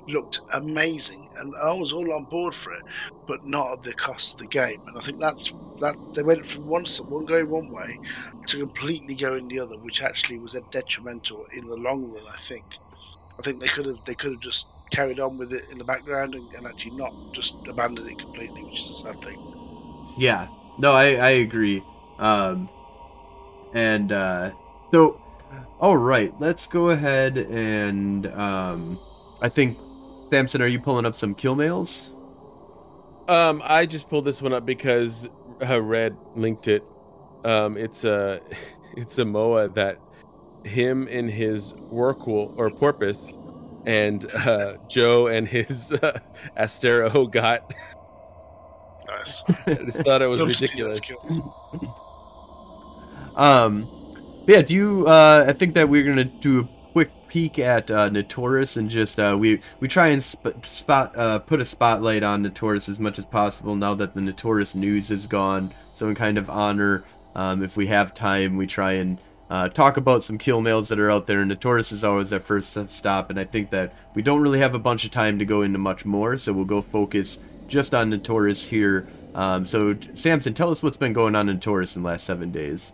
looked amazing, and I was all on board for it, but not at the cost of the game. And I think that's that they went from one one going one way to completely going the other, which actually was a detrimental in the long run. I think. I think they could have they could have just carried on with it in the background and, and actually not just abandoned it completely, which is a sad thing. Yeah, no, I I agree. Um, and uh, so, all right, let's go ahead and um, I think Samson, are you pulling up some kill mails? Um, I just pulled this one up because uh, Red linked it. Um, it's a it's a MOA that him and his Rorqual or Porpoise and uh, Joe and his uh, Astero got. Nice. I just thought it was ridiculous. um, yeah. Do you? Uh, I think that we're gonna do quick peek at uh, Notorious and just uh, we we try and sp- spot uh, put a spotlight on Notorious as much as possible now that the Notorious news is gone. So in kind of honor, um, if we have time, we try and uh, talk about some kill mails that are out there. Notorious is always our first stop, and I think that we don't really have a bunch of time to go into much more, so we'll go focus just on Notorious here. Um, so, Samson, tell us what's been going on in Taurus in the last seven days.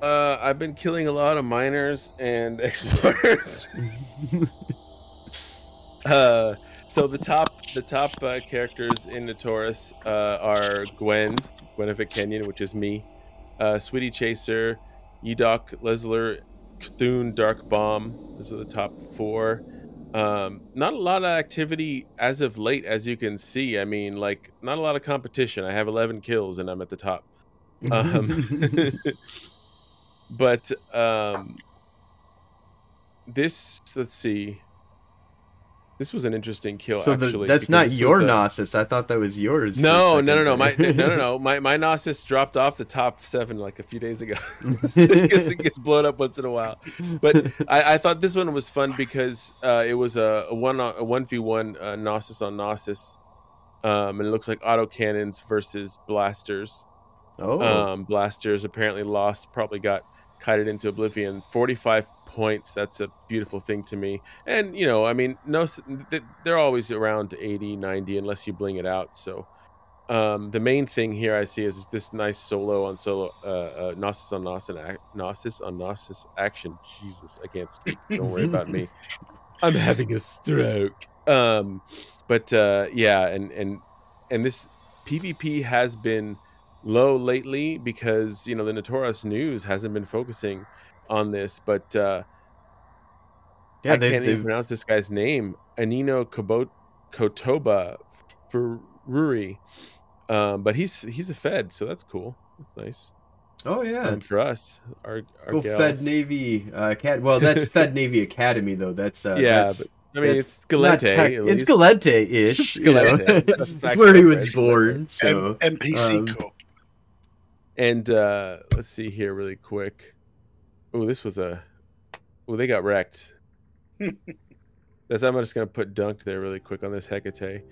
Uh, I've been killing a lot of miners and explorers. uh, so the top the top uh, characters in the Taurus uh, are Gwen, Gwenevere Kenyon, which is me, uh, Sweetie Chaser, Yidok, Lesler, Cthulhu, Dark Bomb. Those are the top four. Um, not a lot of activity as of late, as you can see. I mean, like not a lot of competition. I have 11 kills and I'm at the top. Um, but um, this, let's see. This was an interesting kill. So actually, the, that's not your the- Gnosis. I thought that was yours. No, no, no, no. My no, no, no. My my Gnosis dropped off the top seven like a few days ago. because it gets blown up once in a while. But I, I thought this one was fun because uh, it was a, a one a one v one uh, Gnosis on Gnosis, um, and it looks like auto cannons versus blasters. oh, Um, blasters apparently lost, probably got kited into oblivion. Forty five points. That's a beautiful thing to me. And you know, I mean, no, they're always around 80, 90 unless you bling it out. So. Um, the main thing here I see is this nice solo on solo, uh, uh, Gnosis on Gnosis, Gnosis on Gnosis action. Jesus, I can't speak. Don't worry about me. I'm having a stroke. Um, but uh, yeah, and and and this PvP has been low lately because you know the Notorious News hasn't been focusing on this. But uh, yeah, I they, can't they, even pronounce this guy's name. Anino Kobo- Kotoba Fururi. Um, but he's he's a Fed, so that's cool. That's nice. oh yeah. Um, for us, our our Go Fed. Navy uh, Acad- Well, that's Fed Navy Academy though. That's uh, Yeah, that's, I mean, it's Gallente. tech- at it's least. Gallente-ish. you know. Gallente. That's where he was born. So M- NPC um, Corp. And uh, let's see here really quick. Oh, this was a. Oh, they got wrecked. That's I'm just gonna put dunked there really quick on this Hecate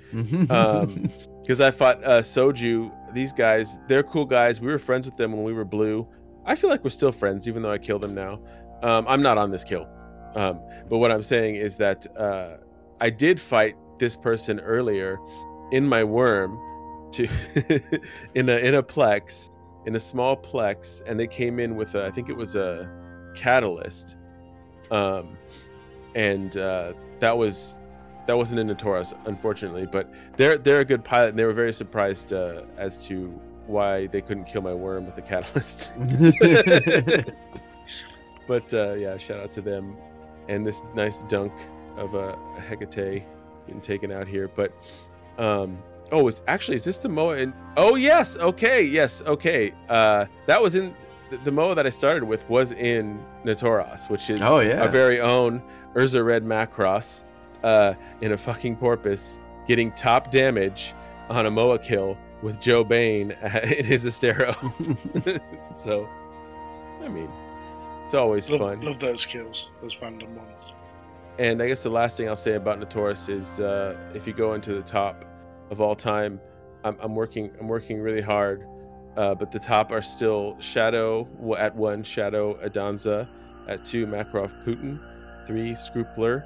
Um, because I fought uh, Soju. These guys, they're cool guys. We were friends with them when we were blue. I feel like we're still friends, even though I killed them now. Um, I'm not on this kill, um, but what I'm saying is that uh, I did fight this person earlier in my worm to in a in a plex in a small plex, and they came in with a, I think it was a catalyst, um, and uh, that was that wasn't in the Taurus, unfortunately. But they're they're a good pilot, and they were very surprised uh, as to why they couldn't kill my worm with the catalyst. but uh, yeah, shout out to them, and this nice dunk of a, a Hecate getting taken out here. But um, oh, is actually is this the Moa? In, oh yes, okay, yes, okay. Uh, that was in the, the Moa that I started with was in Natoros, which is oh yeah. our very own Urza Red Macross uh, in a fucking porpoise getting top damage on a Moa kill with Joe Bain in his Astero. so, I mean, it's always Love, fun. love those kills, those random ones. And I guess the last thing I'll say about Notorious is uh, if you go into the top of all time, I'm, I'm working I'm working really hard, uh, but the top are still Shadow at one, Shadow Adanza at two, Makarov Putin, three, Scrupler,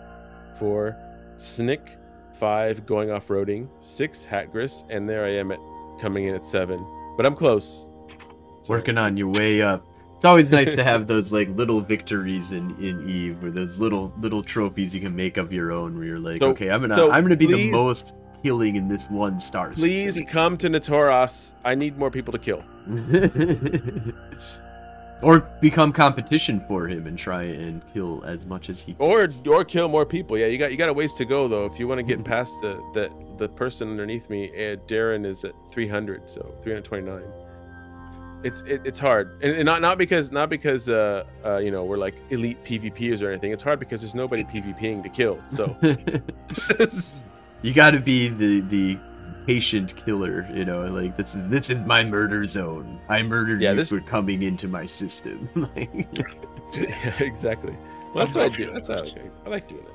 four, Snick, five, going off roading, six, Hatgris, and there I am at coming in at seven. But I'm close. So- Working on your way up. It's always nice to have those like little victories in in Eve, or those little little trophies you can make of your own. Where you're like, So- okay, I'm gonna so I'm gonna be please- the most killing in this one star. Please come to Natoros. I need more people to kill. or become competition for him and try and kill as much as he. or can. or kill more people. Yeah, you got you got a ways to go though. If you want to get past the the the person underneath me, uh, Darren is at 300, so 329. It's it, it's hard, and, and not not because not because uh, uh you know we're like elite PvPers or anything. It's hard because there's nobody PvPing to kill. So you got to be the the patient killer. You know, like this is this is my murder zone. I murdered Yeah, you this- for coming into my system. Like- yeah, exactly. Well, that's I'll what I do. That's how I, do. I like doing it.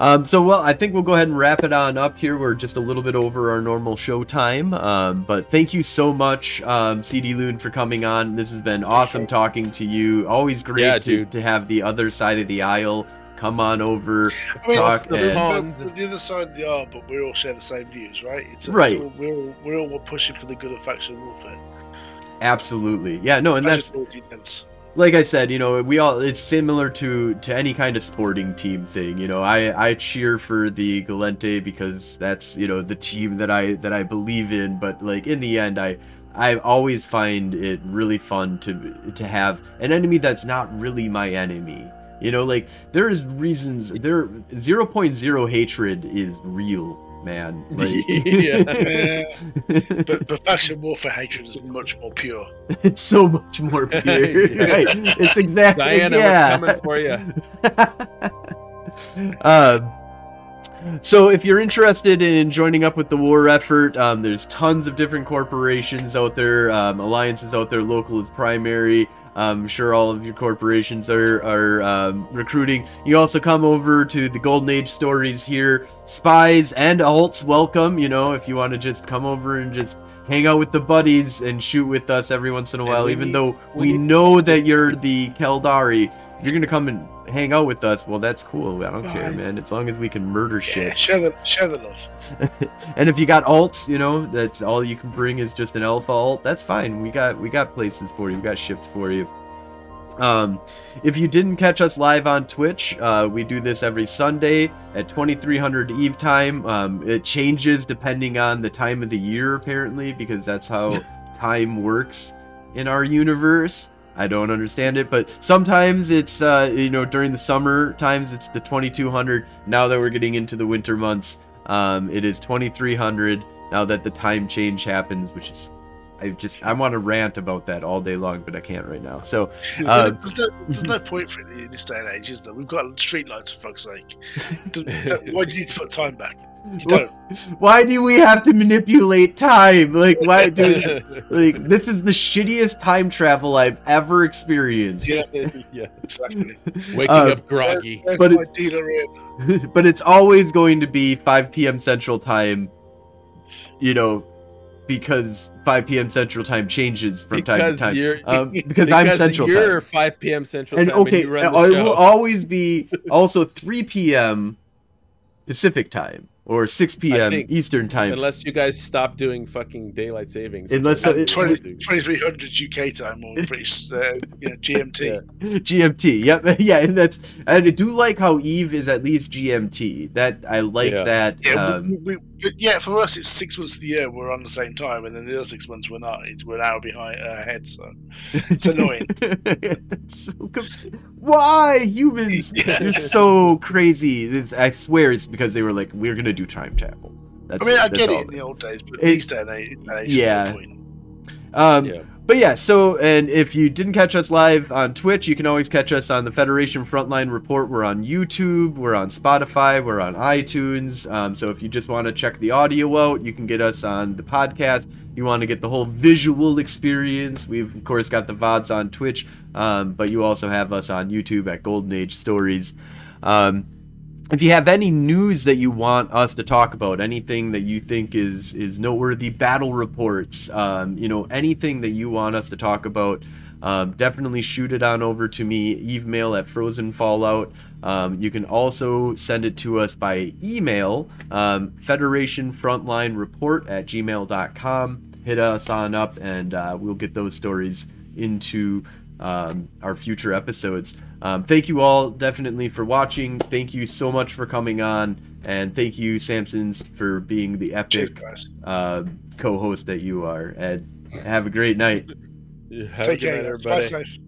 Um, so well, I think we'll go ahead and wrap it on up here. We're just a little bit over our normal show time. Um, but thank you so much, um, CD Loon, for coming on. This has been awesome talking to you. Always great Yeah, to, dude. to have the other side of the aisle come on over. I mean, Talk the, and- the, the other side of the R, but we all share the same views, right? It's, Right. It's all, we're all we're all pushing for the good of faction warfare. Absolutely, yeah, no, and that's defense. like I said, you know, we all it's similar to to any kind of sporting team thing. You know, I I cheer for the Gallente because that's you know the team that I that I believe in. But like in the end, I I always find it really fun to to have an enemy that's not really my enemy. You know, like there is reasons there 0.0 hatred is real, man. Like Yeah. Yeah, but, but faction warfare hatred is much more pure. it's so much more pure. Yeah. right. It's exactly Diana, yeah. we're coming for you. um, so if you're interested in joining up with the war effort, um, there's tons of different corporations out there, um, alliances out there. Local is primary. I'm sure all of your corporations are are um, recruiting. You also come over to the Golden Age stories here. Spies and alts welcome. You know, if you want to just come over and just hang out with the buddies and shoot with us every once in a while, even need- though we we need- know that you're the Caldari. You're gonna come and hang out with us, well, that's cool. I don't care, man. As long as we can murder Yeah, shit. share the share the love. And if you got alts, you know, that's all you can bring is just an alpha alt. That's fine. We got we got places for you. We got ships for you. Um, if you didn't catch us live on Twitch, uh, we do this every Sunday at 2300 Eve time. Um, it changes depending on the time of the year, apparently, because that's how time works in our universe. I don't understand it, but sometimes it's uh, you know during the summer times it's the 2200. Now that we're getting into the winter months, um, it is 2300. Now that the time change happens, which is I just I want to rant about that all day long, but I can't right now. So uh, there's, no, there's no point for it in this day and age, is there? We've got street lights for fuck's sake. Why do you need to put time back? You don't. why do we have to manipulate time? Like why do like this is the shittiest time travel I've ever experienced. yeah, yeah. Exactly. Waking Uh, up groggy. There's But it- but it's always going to be 5 p.m. Central Time, you know, because 5 p.m. Central Time changes from time to time. you're Um, because, I'm Central You're Time. 5 p.m. Central And Time. okay, and you run the show. will always be also 3 p.m. Pacific Time or 6 p.m. think- Eastern Time. Unless you guys stop doing fucking daylight savings. Unless- At it- 20, 2300 UK time or British, uh, you know, GMT. GMT. Yep. Yeah, and that's I do like how Eve is at least GMT. That I like Yeah. that. Yeah, um, we, we, we, yeah. For us, it's six months of the year we're on the same time, and then the other six months we're not. It's, we're an hour behind uh, ahead, so it's annoying. That's so com- Why humans? Yeah. You're so crazy. It's, I swear it's because they were like, we're gonna do time travel. That's, I mean, I get it in the old days, but It- these days, age, that age, Yeah. yeah. Point. Um, Yeah. But yeah, so and if you didn't catch us live on Twitch, you can always catch us on the Federation Frontline Report. We're on YouTube, we're on Spotify, we're on iTunes. Um, so if you just want to check the audio out, you can get us on the podcast. You want to get the whole visual experience. We've of course got the VODs on Twitch, um, but you also have us on YouTube at Golden Age Stories. Um, if you have any news that you want us to talk about anything that you think is is noteworthy battle reports um, you know anything that you want us to talk about um, definitely shoot it on over to me email at frozen fallout um, you can also send it to us by email um, federation frontline report at gmail.com hit us on up and uh, we'll get those stories into um, our future episodes. Um, thank you all definitely for watching. Thank you so much for coming on, and thank you Samsons for being the epic guys. uh, co-host that you are. And have a great night. Have a Take good care, night, guys. Bye everybody. safe.